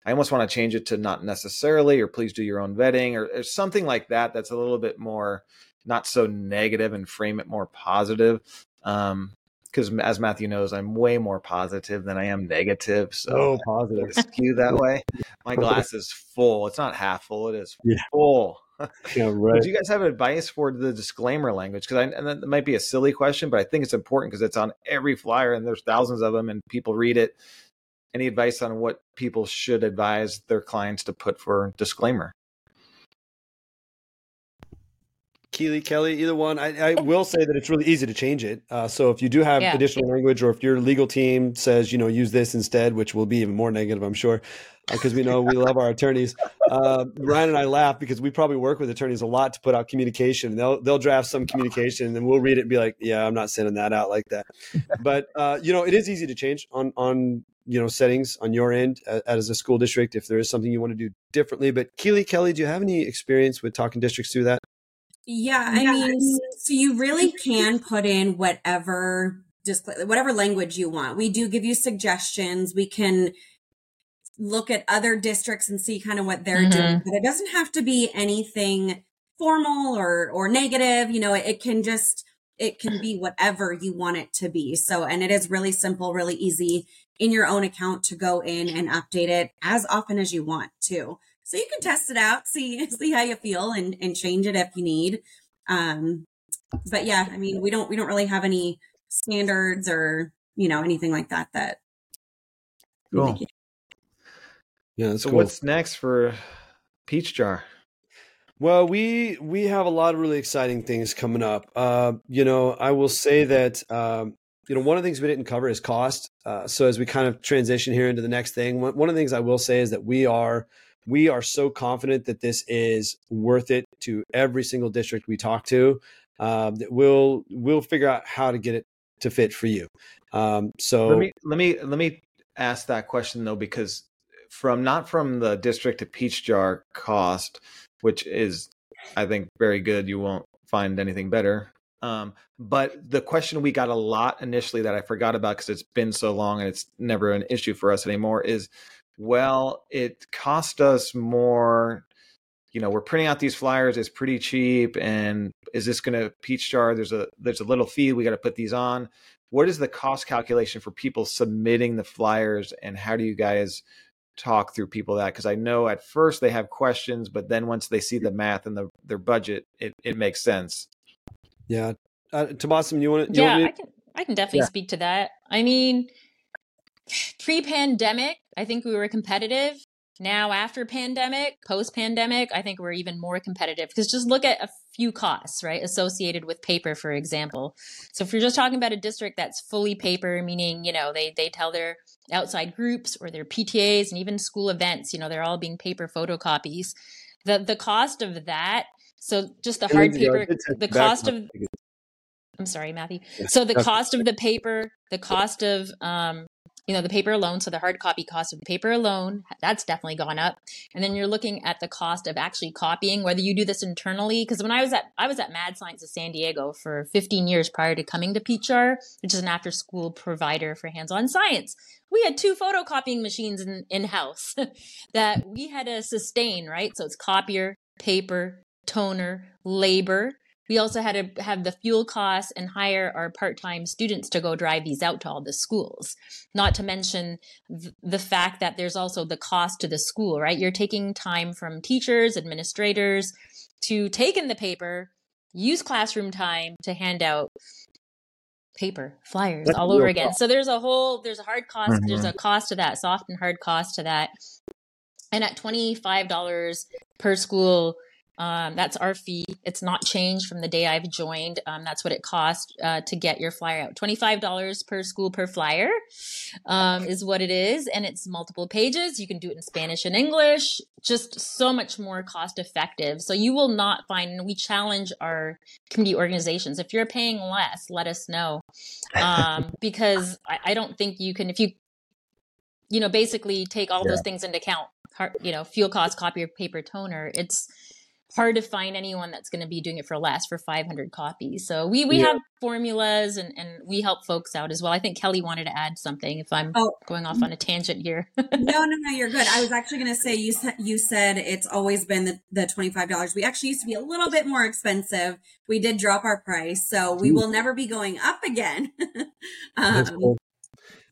I almost want to change it to not necessarily or please do your own vetting or, or something like that. That's a little bit more not so negative and frame it more positive. Um, because as Matthew knows, I'm way more positive than I am negative. So oh, positive. skew that way. My glass is full. It's not half full. It is Yeah. full. Yeah, right. Do you guys have advice for the disclaimer language? Because I and that might be a silly question, but I think it's important because it's on every flyer and there's thousands of them and people read it. Any advice on what people should advise their clients to put for disclaimer? Keely, Kelly, either one. I, I will say that it's really easy to change it. Uh, so if you do have Yeah. additional language, or if your legal team says, you know, use this instead, which will be even more negative, I'm sure, because we know we love our attorneys. Uh, Ryan and I laugh because we probably work with attorneys a lot to put out communication. They'll they'll draft some communication, and then we'll read it and be like, yeah, I'm not sending that out like that. But uh, you know, it is easy to change on on you know settings on your end as a school district if there is something you want to do differently. But Keely, Kelly, do you have any experience with talking districts through that? Yeah, I mean, so you really can put in whatever whatever language you want. We do give you suggestions. We can look at other districts and see kind of what they're Mhm. doing, but it doesn't have to be anything formal or or negative. You know, it, it can just it can be whatever you want it to be. So, and it is really simple, really easy in your own account to go in and update it as often as you want to. So you can test it out, see see how you feel, and and change it if you need. Um, but yeah, I mean, we don't we don't really have any standards or you know anything like that that. Cool. Yeah, that's So cool. what's next for Peach Jar? Well, we we have a lot of really exciting things coming up. Uh, you know, I will say that um, you know one of the things we didn't cover is cost. Uh, so as we kind of transition here into the next thing, one, one of the things I will say is that we are we are so confident that this is worth it to every single district we talk to. Um, that we'll we'll figure out how to get it to fit for you. Um, so let me let me let me ask that question though because from not from the district to peach jar cost which is i think very good you won't find anything better um, but the question we got a lot initially that i forgot about because it's been so long and it's never an issue for us anymore is well it cost us more you know we're printing out these flyers it's pretty cheap and is this going to peach jar there's a there's a little fee we got to put these on what is the cost calculation for people submitting the flyers and how do you guys talk through people that because i know at first they have questions but then once they see the math and the, their budget it, it makes sense yeah, uh, Tabassum, you want to? Yeah, I can I can definitely Yeah. speak to that. I mean, pre-pandemic, I think we were competitive. Now after pandemic, post-pandemic, I think we're even more competitive because just look at a few costs, right, associated with paper, for example. So if you're just talking about a district that's fully paper, meaning you know they they tell their outside groups or their PTAs and even school events, you know, they're all being paper photocopies. The the cost of that. So just the hard paper, the cost of I'm sorry, Matthew. So the cost of the paper, the cost of um, you know, the paper alone, so the hard copy cost of the paper alone, that's definitely gone up. And then you're looking at the cost of actually copying, whether you do this internally. Because when I was at I was at Mad Science of San Diego for 15 years prior to coming to Peach Jar, which is an after school provider for hands-on science. We had two photocopying machines in in house that we had to sustain, right? So it's copier, paper, toner, labor. We also had to have the fuel costs and hire our part time students to go drive these out to all the schools. Not to mention th- the fact that there's also the cost to the school, right? You're taking time from teachers, administrators to take in the paper, use classroom time to hand out paper flyers That's all over again. cost. So there's a whole, there's a hard cost, there's Mhm. a cost to that, soft and hard cost to that. And at $25 per school, um, that's our fee. It's not changed from the day I've joined. Um, that's what it costs uh, to get your flyer out. $25 per school per flyer um, is what it is. And it's multiple pages. You can do it in Spanish and English, just so much more cost effective. So you will not find, we challenge our community organizations. If you're paying less, let us know. Um, because I, I don't think you can, if you, you know, basically take all those things into account, you know, fuel cost, copier, paper, toner, it's, hard to find anyone that's going to be doing it for less for 500 copies. So we we yeah. have formulas and and we help folks out as well. I think Kelly wanted to add something. If I'm oh. going off on a tangent here. no, no, no, you're good. I was actually going to say you said you said it's always been the the twenty five dollars. We actually used to be a little bit more expensive. We did drop our price, so we will never be going up again. um, cool.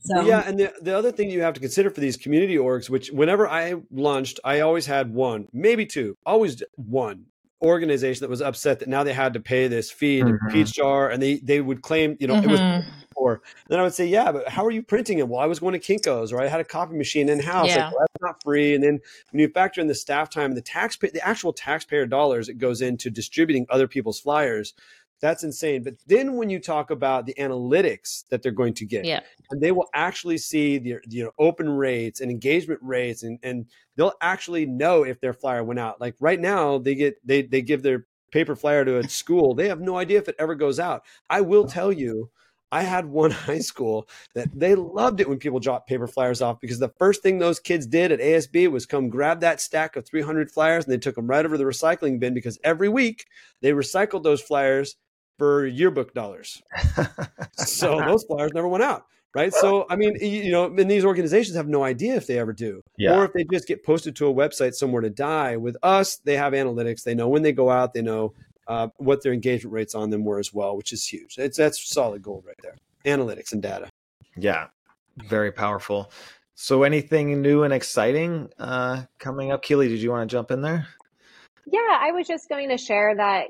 So yeah, and the the other thing you have to consider for these community orgs, which whenever I launched, I always had one, maybe two, always one organization that was upset that now they had to pay this fee to mm-hmm. Peach Jar, and they they would claim, you know, mm-hmm. it was mm-hmm. before. Then I would say, yeah, but how are you printing it? Well, I was going to Kinko's, or I had a copy machine in house. Yeah. Like, well, that's not free. And then when you factor in the staff time and the taxpayer, the actual taxpayer dollars it goes into distributing other people's flyers that's insane. But then when you talk about the analytics that they're going to get, yeah. and they will actually see the you know open rates and engagement rates, and and they'll actually know if their flyer went out. Like right now, they get they they give their paper flyer to a school. They have no idea if it ever goes out. I will tell you. I had one high school that they loved it when people dropped paper flyers off because the first thing those kids did at ASB was come grab that stack of 300 flyers and they took them right over the recycling bin because every week they recycled those flyers for yearbook dollars. so those flyers never went out. Right. So, I mean, you know, and these organizations have no idea if they ever do, yeah. or if they just get posted to a website somewhere to die. With us, they have analytics. They know when they go out, they know uh, what their engagement rates on them were as well, which is huge. It's that's solid gold right there. Analytics and data. Yeah. Very powerful. So, anything new and exciting uh, coming up? Keely, did you want to jump in there? Yeah, I was just going to share that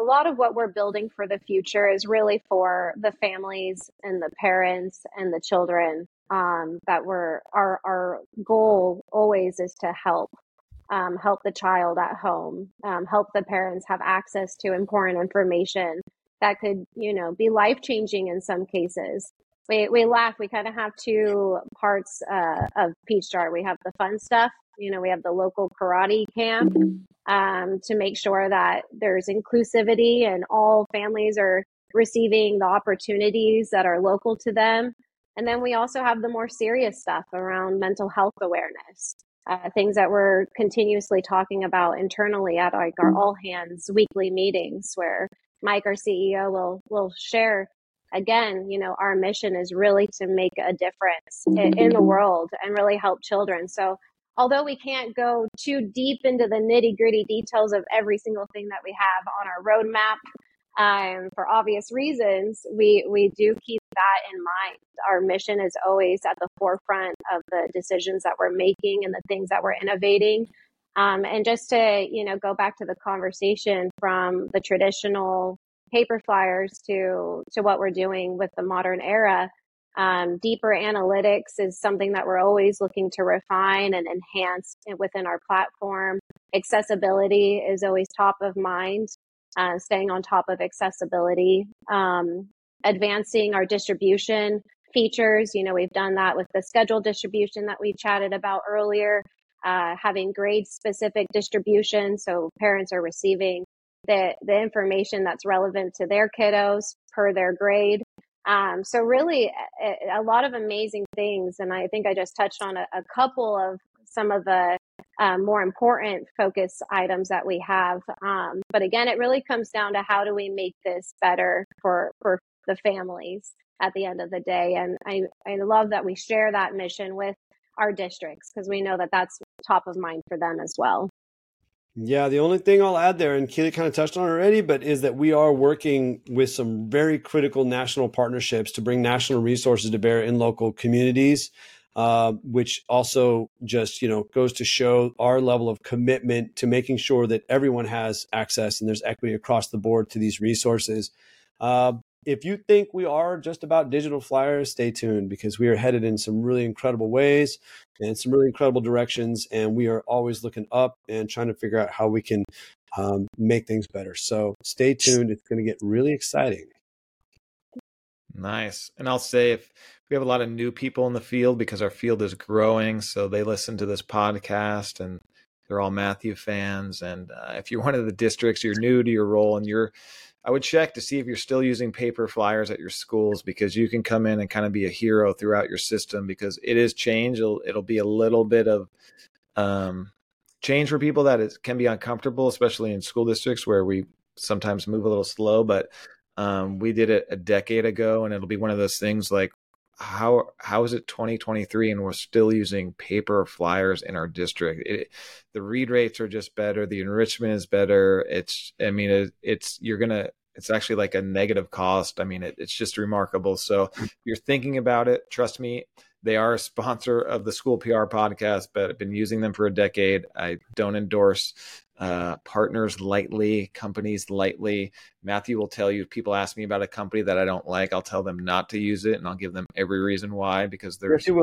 a lot of what we're building for the future is really for the families and the parents and the children. Um, that we're our our goal always is to help um, help the child at home, um, help the parents have access to important information that could you know be life changing in some cases. We we laugh. We kind of have two parts uh, of Peach Jar. We have the fun stuff. You know, we have the local karate camp um, to make sure that there's inclusivity and all families are receiving the opportunities that are local to them. And then we also have the more serious stuff around mental health awareness, uh, things that we're continuously talking about internally at like our all hands weekly meetings, where Mike, our CEO, will will share again. You know, our mission is really to make a difference in, in the world and really help children. So although we can't go too deep into the nitty gritty details of every single thing that we have on our roadmap, um, for obvious reasons, we, we do keep that in mind. Our mission is always at the forefront of the decisions that we're making and the things that we're innovating. Um, and just to, you know, go back to the conversation from the traditional paper flyers to, to what we're doing with the modern era, um, deeper analytics is something that we're always looking to refine and enhance within our platform. Accessibility is always top of mind, uh, staying on top of accessibility, um, advancing our distribution features. You know, we've done that with the schedule distribution that we chatted about earlier, uh, having grade specific distribution. So parents are receiving the, the information that's relevant to their kiddos per their grade. Um, so really a, a, lot of amazing things. And I think I just touched on a, a couple of some of the um, more important focus items that we have. Um, but again, it really comes down to how do we make this better for, for the families at the end of the day. And I, I love that we share that mission with our districts because we know that that's top of mind for them as well. Yeah, the only thing I'll add there, and Keely kind of touched on already, but is that we are working with some very critical national partnerships to bring national resources to bear in local communities, uh, which also just you know goes to show our level of commitment to making sure that everyone has access and there's equity across the board to these resources. Uh, if you think we are just about digital flyers, stay tuned because we are headed in some really incredible ways and some really incredible directions. And we are always looking up and trying to figure out how we can um, make things better. So stay tuned. It's going to get really exciting. Nice. And I'll say if we have a lot of new people in the field because our field is growing, so they listen to this podcast and they're all Matthew fans. And uh, if you're one of the districts, you're new to your role and you're I would check to see if you're still using paper flyers at your schools because you can come in and kind of be a hero throughout your system because it is change. It'll, it'll be a little bit of um, change for people that it can be uncomfortable, especially in school districts where we sometimes move a little slow. But um, we did it a decade ago, and it'll be one of those things like how how is it 2023 and we're still using paper flyers in our district? It, the read rates are just better the enrichment is better. It's i mean it, it's you're gonna it's actually like a negative cost. I mean it, it's just remarkable. So you're thinking about it trust me they are a sponsor of the School PR podcast, but I've been using them for a decade. I don't endorse uh, partners lightly, companies lightly. Matthew will tell you if people ask me about a company that I don't like, I'll tell them not to use it, and I'll give them every reason why because there's yes,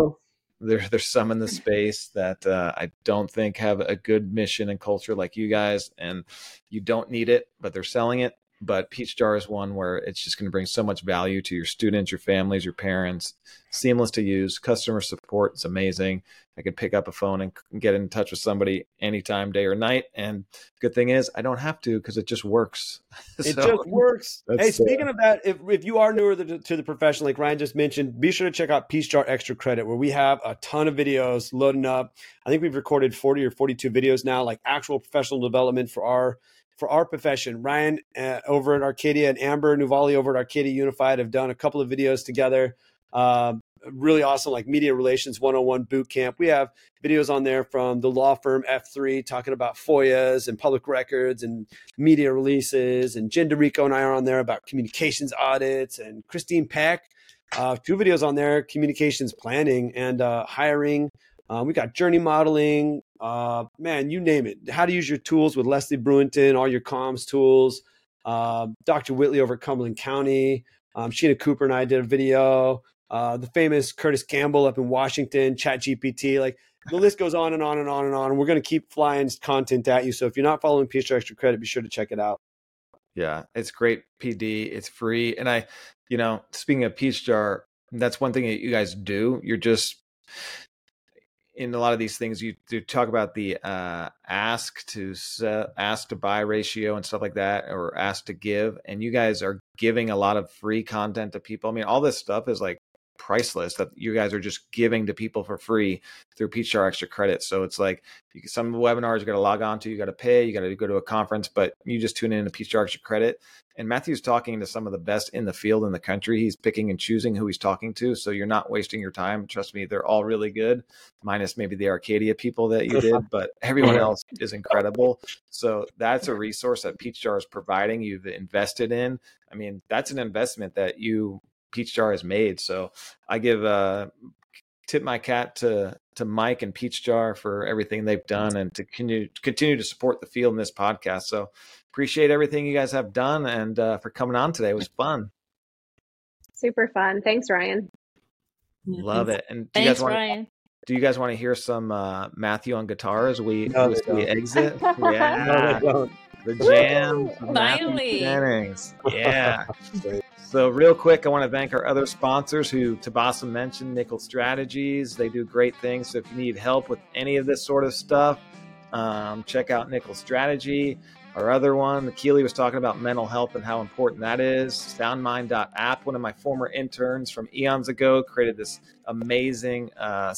there, there's some in the space that uh, I don't think have a good mission and culture like you guys, and you don't need it, but they're selling it but Peach Jar is one where it's just going to bring so much value to your students, your families, your parents. Seamless to use, customer support is amazing. I can pick up a phone and get in touch with somebody anytime, day or night. And good thing is, I don't have to because it just works. It so, just works. Hey, speaking uh, of that, if, if you are newer to, to the profession, like Ryan just mentioned, be sure to check out Peach Jar Extra Credit, where we have a ton of videos loading up. I think we've recorded 40 or 42 videos now, like actual professional development for our for our profession. Ryan uh, over at Arcadia and Amber Nuvali over at Arcadia Unified have done a couple of videos together. Uh, really awesome, like media relations 101 boot camp. We have videos on there from the law firm F3 talking about FOIAs and public records and media releases. And Jen DeRico and I are on there about communications audits. And Christine Peck, uh, two videos on there, communications planning and uh, hiring. Um, we got journey modeling, uh, man, you name it. How to use your tools with Leslie Bruinton, all your comms tools. Uh, Dr. Whitley over Cumberland County. Um, Sheena Cooper and I did a video. Uh, the famous Curtis Campbell up in Washington, Chat GPT. Like the list goes on and on and on and on. And we're going to keep flying content at you. So if you're not following Jar Extra Credit, be sure to check it out. Yeah, it's great PD. It's free. And I, you know, speaking of Peach Jar, that's one thing that you guys do. You're just in a lot of these things you, you talk about the uh, ask to sell, ask to buy ratio and stuff like that or ask to give and you guys are giving a lot of free content to people i mean all this stuff is like priceless that you guys are just giving to people for free through Peach Jar Extra Credit. So it's like you, some webinars you got to log on to, you got to pay, you got to go to a conference, but you just tune in to Peach Jar Extra Credit. And Matthew's talking to some of the best in the field in the country. He's picking and choosing who he's talking to. So you're not wasting your time. Trust me, they're all really good, minus maybe the Arcadia people that you did, but everyone else is incredible. So that's a resource that Peach Jar is providing. You've invested in. I mean, that's an investment that you Peach Jar has made. So I give uh, tip my cat to to Mike and Peach Jar for everything they've done and to continue continue to support the field in this podcast. So appreciate everything you guys have done and uh, for coming on today. It was fun. Super fun. Thanks, Ryan. Love it. And do you guys want Ryan. Do you guys want to hear some uh, Matthew on guitar as we, no, as we exit? yeah. No, the jam. Finally. Jennings. Yeah. So, real quick, I want to thank our other sponsors who Tabassum mentioned, Nichols Strategies. They do great things. So, if you need help with any of this sort of stuff, um, check out Nichols Strategy. Our other one, Keely was talking about mental health and how important that is. Soundmind.app, one of my former interns from eons ago, created this amazing uh,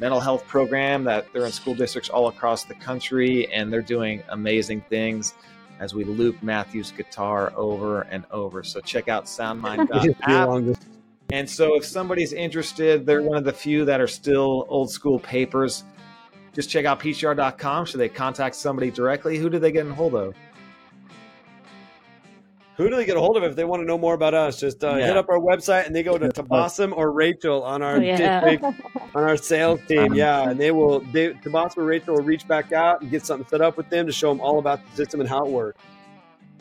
mental health program that they're in school districts all across the country, and they're doing amazing things as we loop Matthew's guitar over and over. So check out soundmind.app. and so if somebody's interested, they're one of the few that are still old school papers. Just check out peachjar.com. Should they contact somebody directly? Who do they get in hold of? Who do they get a hold of if they want to know more about us? Just uh, yeah. hit up our website and they go to Tabassum or Rachel on our oh, yeah. district, on our sales team. Yeah, and they will. They, Tabassum or Rachel will reach back out and get something set up with them to show them all about the system and how it works.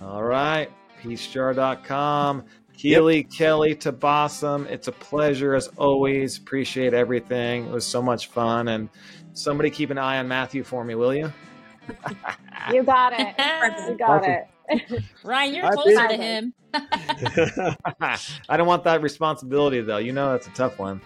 All right, peachjar.com. Keely, yep. Kelly, Tabassum, it's a pleasure as always. Appreciate everything. It was so much fun. And somebody keep an eye on Matthew for me, will you? you got it. You got it. Ryan, you're closer to him. I don't want that responsibility though. You know that's a tough one.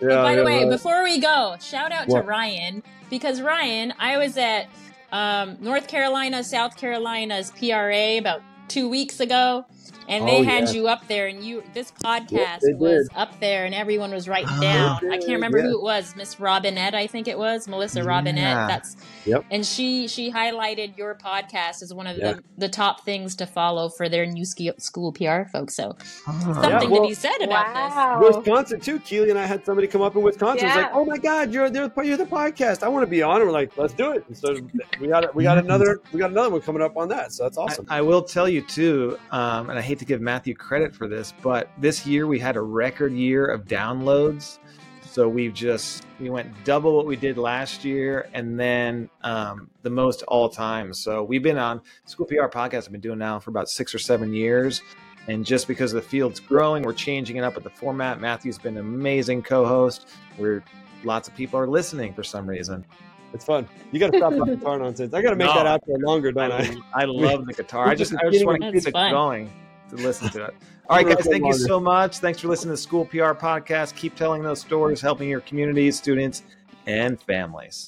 Yeah, by the way, before we go, shout out what? to Ryan because Ryan, I was at um, North Carolina, South Carolina's PRA about two weeks ago, and they Oh, had yeah. you up there, and you this podcast they was did. up there, and everyone was writing Oh, down. I can't did, remember yeah. who it was, Miss Robinette, I think it was Melissa Robinette. Yeah. That's Yep. and she she highlighted your podcast as one of Yeah. the the top things to follow for their new ski, school PR folks. So Ah. something well- to be said about this. Wow. Wisconsin too. Keely and I had somebody come up in Wisconsin. It was Yeah. like, "Oh my God, you're they're, you're the podcast. I want to be on." And we're like, "Let's do it." And so we got we got another we got another one coming up on that. So that's awesome. I, I will tell you too, um, and I hate to give Matthew credit for this, but this year we had a record year of downloads. So we've just we went double what we did last year, and then um, the most all time. So we've been on School PR podcast. I've been doing now for about six or seven years, and just because the field's growing, we're changing it up with the format. Matthew's been an amazing co-host. We're lots of people are listening for some reason. It's fun. You got to stop that guitar nonsense. I got to make No. that out there longer, don't I? I, I love the guitar. I just I just want to keep That's it going to listen to it. All right, guys, thank you so much. Thanks for listening to School PR Podcast. Keep telling those stories, helping your communities, students, and families.